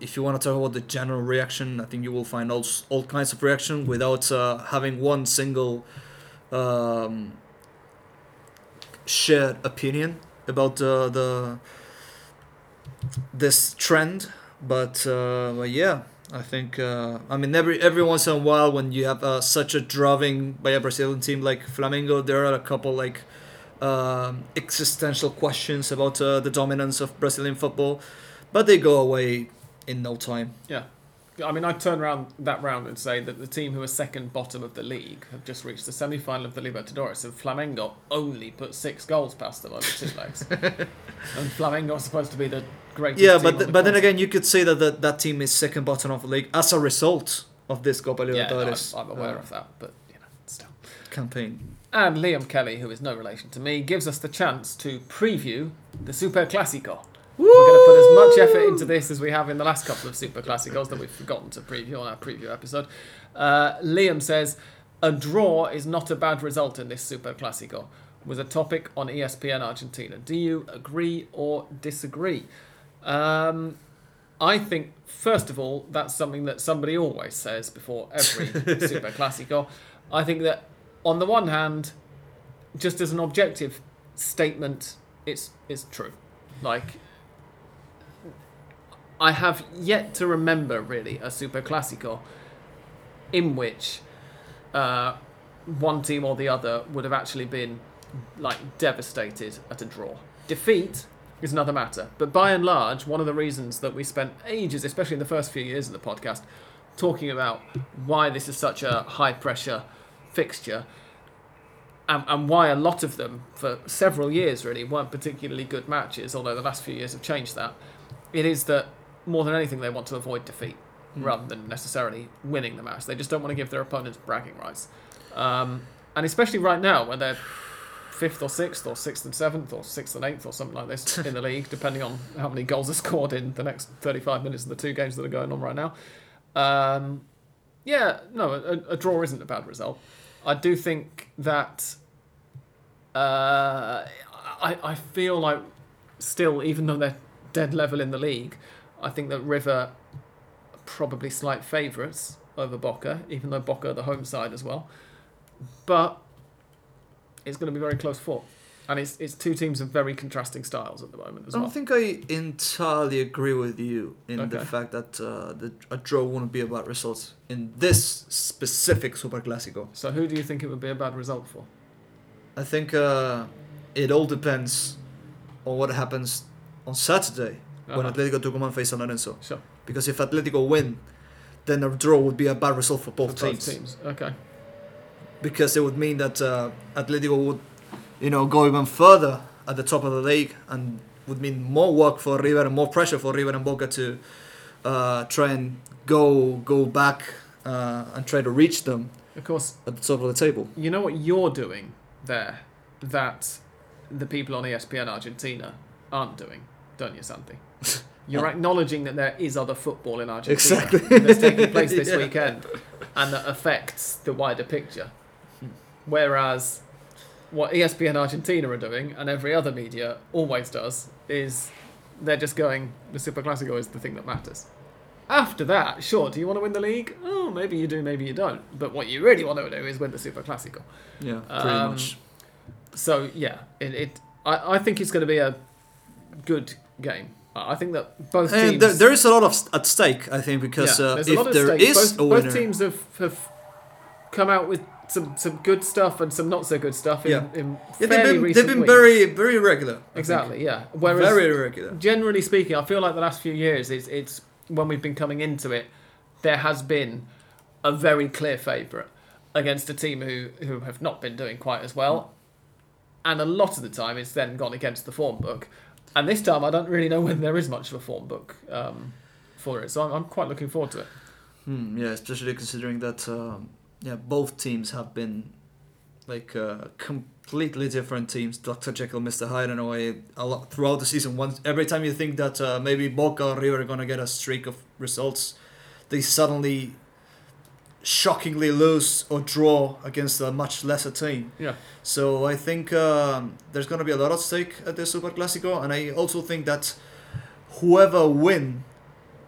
if you want to talk about the general reaction, I think you will find all all kinds of reaction without uh, having one single um, shared opinion about uh, the this trend. But, uh, but yeah, I think uh, I mean every every once in a while when you have uh, such a driving by a Brazilian team like Flamengo, there are a couple like um, existential questions about uh, the dominance of Brazilian football, but they go away in no time. Yeah. I mean, I'd turn around that round and say that the team who are second bottom of the league have just reached the semi final of the Libertadores, and Flamengo only put six goals past them over two legs. and Flamengo is supposed to be the greatest Yeah, but the but then again, you could say that that, that team is second bottom of the league as a result of this Copa Yeah, no, I'm, Libertadores I'm aware uh, of that, but you know, still. campaign. And Liam Kelly, who is no relation to me, gives us the chance to preview the Super Classico. We're going to put as much effort into this as we have in the last couple of Super Classicos that we've forgotten to preview on our preview episode. Uh, Liam says, a draw is not a bad result in this Super Classico. Was a topic on ESPN Argentina. Do you agree or disagree? Um, I think, first of all, that's something that somebody always says before every Super Classico. I think that, on the one hand, just as an objective statement, it's it's true. Like, I have yet to remember really a Super Classico in which uh, one team or the other would have actually been like devastated at a draw. Defeat is another matter, but by and large, one of the reasons that we spent ages, especially in the first few years of the podcast, talking about why this is such a high pressure fixture and, and why a lot of them for several years really weren't particularly good matches although the last few years have changed that it is that more than anything they want to avoid defeat rather than necessarily winning the match. They just don't want to give their opponents bragging rights. Um, and especially right now when they're fifth or sixth or sixth and seventh or sixth and eighth or something like this in the league depending on how many goals are scored in the next 35 minutes of the two games that are going on right now. Um, yeah no a, a draw isn't a bad result I do think that uh, I, I feel like still, even though they're dead level in the league, I think that River probably slight favourites over Boca, even though Boca are the home side as well. But it's going to be very close fought. And it's, it's two teams of very contrasting styles at the moment as I well. don't think I entirely agree with you in the fact that uh, the, a draw wouldn't be a bad result in this specific Super Clásico. So who do you think it would be a bad result for? I think uh, it all depends on what happens on Saturday when Uh-huh. Atletico Tucumán face San Lorenzo. Sure. Because if Atletico win, then a draw would be a bad result for both, For teams. Okay. Because it would mean that uh, Atletico would, you know, go even further at the top of the league and would mean more work for River and more pressure for River and Boca to uh, try and go go back uh, and try to reach them Of course, at the top of the table. you know what you're doing there that the people on ESPN Argentina aren't doing, don't you, Santi? You're acknowledging that there is other football in Argentina Exactly. that's taking place this Yeah. weekend and that affects the wider picture. Whereas what ESPN Argentina are doing and every other media always does is they're just going, the Super Classico is the thing that matters. After that, sure, do you want to win the league? Oh, maybe you do, maybe you don't. But what you really want to do is win the Super Classico. Yeah, pretty Um, much. So yeah, it, it I, I think it's going to be a good game. I think that both teams. And there, there is a lot of st- at stake, I think, because yeah, uh, if there stake. is both, a winner, both teams have, have come out with some, some good stuff and some not so good stuff in, Yeah. in yeah, fairly they've been, recent they've been weeks. very very regular. I think. exactly yeah. Whereas very regular. generally speaking, I feel like the last few years, it's, it's when we've been coming into it, there has been a very clear favourite against a team who, who have not been doing quite as well. And a lot of the time, it's then gone against the form book. And this time, I don't really know when there is much of a form book um, for it. So I'm, I'm quite looking forward to it. Hmm, yeah, especially considering that um, yeah, both teams have been like uh, completely different teams. Dr. Jekyll, Mr. Hyde, in a way, a lot throughout the season. Once every time you think that uh, maybe Boca or River are gonna get a streak of results, they suddenly shockingly lose or draw against a much lesser team. Yeah. So I think um, there's going to be a lot at stake at the Super Clásico, and I also think that whoever win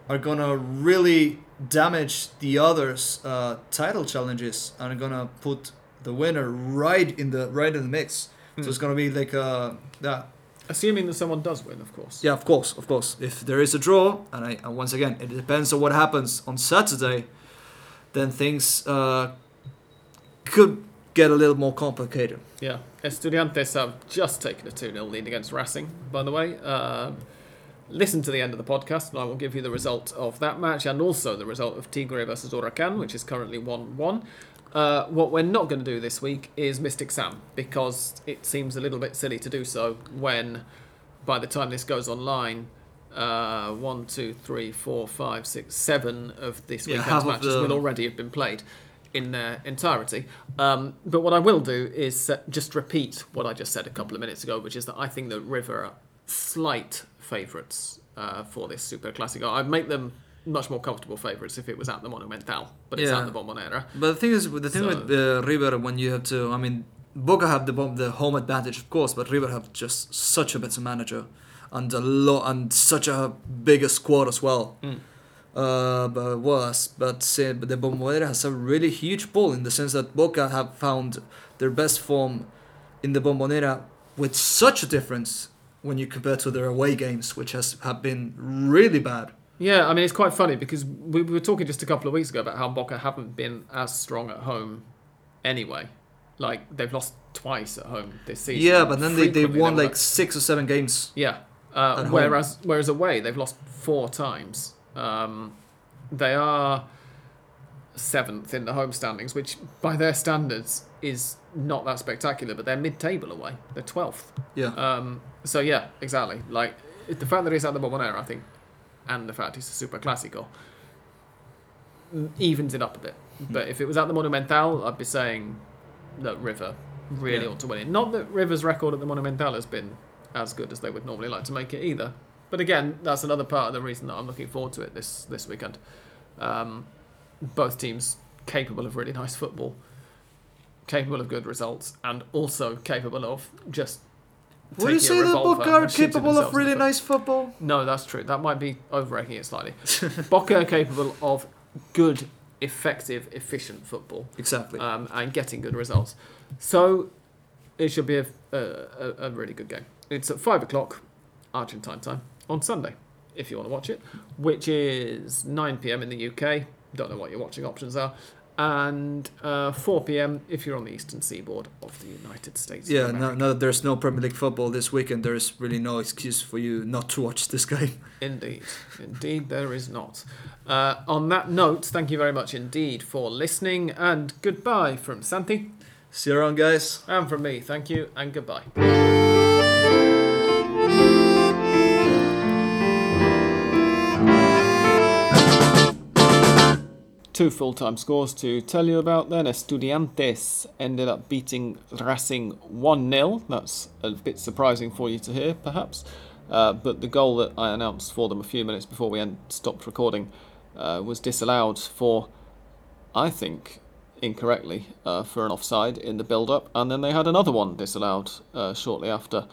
are to really damage the others' uh, title challenges and are to put the winner right in the right in the mix. Hmm. So it's going to be like uh, yeah, Assuming that someone does win, of course. yeah, of course, of course. If there is a draw, and I and once again, it depends on what happens on Saturday, then things uh, could get a little more complicated. Yeah. Estudiantes have just taken a 2 0 lead against Racing, by the way. Um, listen to the end of the podcast, and I will give you the result of that match and also the result of Tigre versus Huracan, which is currently 1 1. Uh, what we're not going to do this week is Mystic Sam, because it seems a little bit silly to do so when, by the time this goes online, uh, one, two, three, four, five, six, seven of this Yeah, weekend's matches will already have been played in their entirety. Um, but what I will do is uh, just repeat what I just said a couple of minutes ago, which is that I think that River are slight favourites uh, for this Super Classico. I'd make them much more comfortable favourites if it was at the Monumental, but it's Yeah. at the Bombonera. But the thing is, the thing So- with uh, River, when you have to, I mean, Boca have the the home advantage, of course, but River have just such a better manager and a lot and such a bigger squad as well. Mm. Uh, but was but say, but the Bombonera has a really huge pull in the sense that Boca have found their best form in the Bombonera with such a difference when you compare to their away games, which has have been really bad. Yeah, I mean it's quite funny because we we were talking just a couple of weeks ago about how Boca haven't been as strong at home anyway. Like they've lost twice at home this season. Yeah, but then they, they won like six or seven games. Yeah. Uh, At home. whereas whereas away they've lost four times. Um, they are seventh in the home standings, which by their standards is not that spectacular. But they're mid-table away. They're twelfth. Yeah. Um, so yeah, exactly. Like the fact that he's at the Bombonera, I think, and the fact he's a Super Classico mm, evens it up a bit. Hmm. But if it was at the Monumental, I'd be saying that River really Yeah. ought to win it. Not that River's record at the Monumental has been as good as they would normally like to make it either. But again, that's another part of the reason that I'm looking forward to it this this weekend. Um, both teams capable of really nice football, capable of good results, and also capable of just. Would you say that Boca are capable of really nice football? No, that's true. That might be overrating it slightly. Boca are capable of good, effective, efficient football Exactly. um, and getting good results. So it should be a, a, a, really good game. It's at five o'clock Argentine time on Sunday, if you want to watch it, which is 9 p.m. in the UK. Don't know what your watching options are. And uh, 4 p.m. if you're on the eastern seaboard of the United States. yeah, now that there's no Premier League football this weekend, there's really no excuse for you not to watch this game. Indeed, indeed, there is not. Uh, on that note, thank you very much indeed for listening, and goodbye from Santi, See you around, guys. and from me. Thank you, and goodbye. Two full time scores to tell you about then. Estudiantes ended up beating Racing 1 0. That's a bit surprising for you to hear, perhaps. Uh, but the goal that I announced for them a few minutes before we end, stopped recording uh, was disallowed for, I think, incorrectly, uh, for an offside in the build up. And then they had another one disallowed uh, shortly after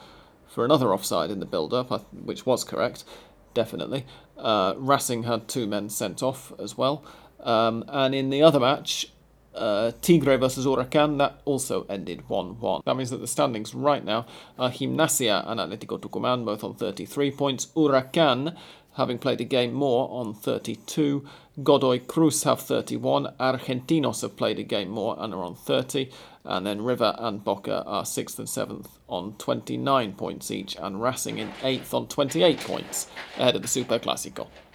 for another offside in the build up, which was correct, definitely. Uh, Racing had two men sent off as well. Um, and in the other match, uh, Tigre versus Huracan, that also ended 1 1. That means that the standings right now are Gimnasia and Atletico Tucumán both on 33 points. Huracan, having played a game more, on 32. Godoy Cruz have 31. Argentinos have played a game more and are on 30. And then River and Boca are 6th and 7th on 29 points each. And Racing in 8th on 28 points ahead of the Super Classico.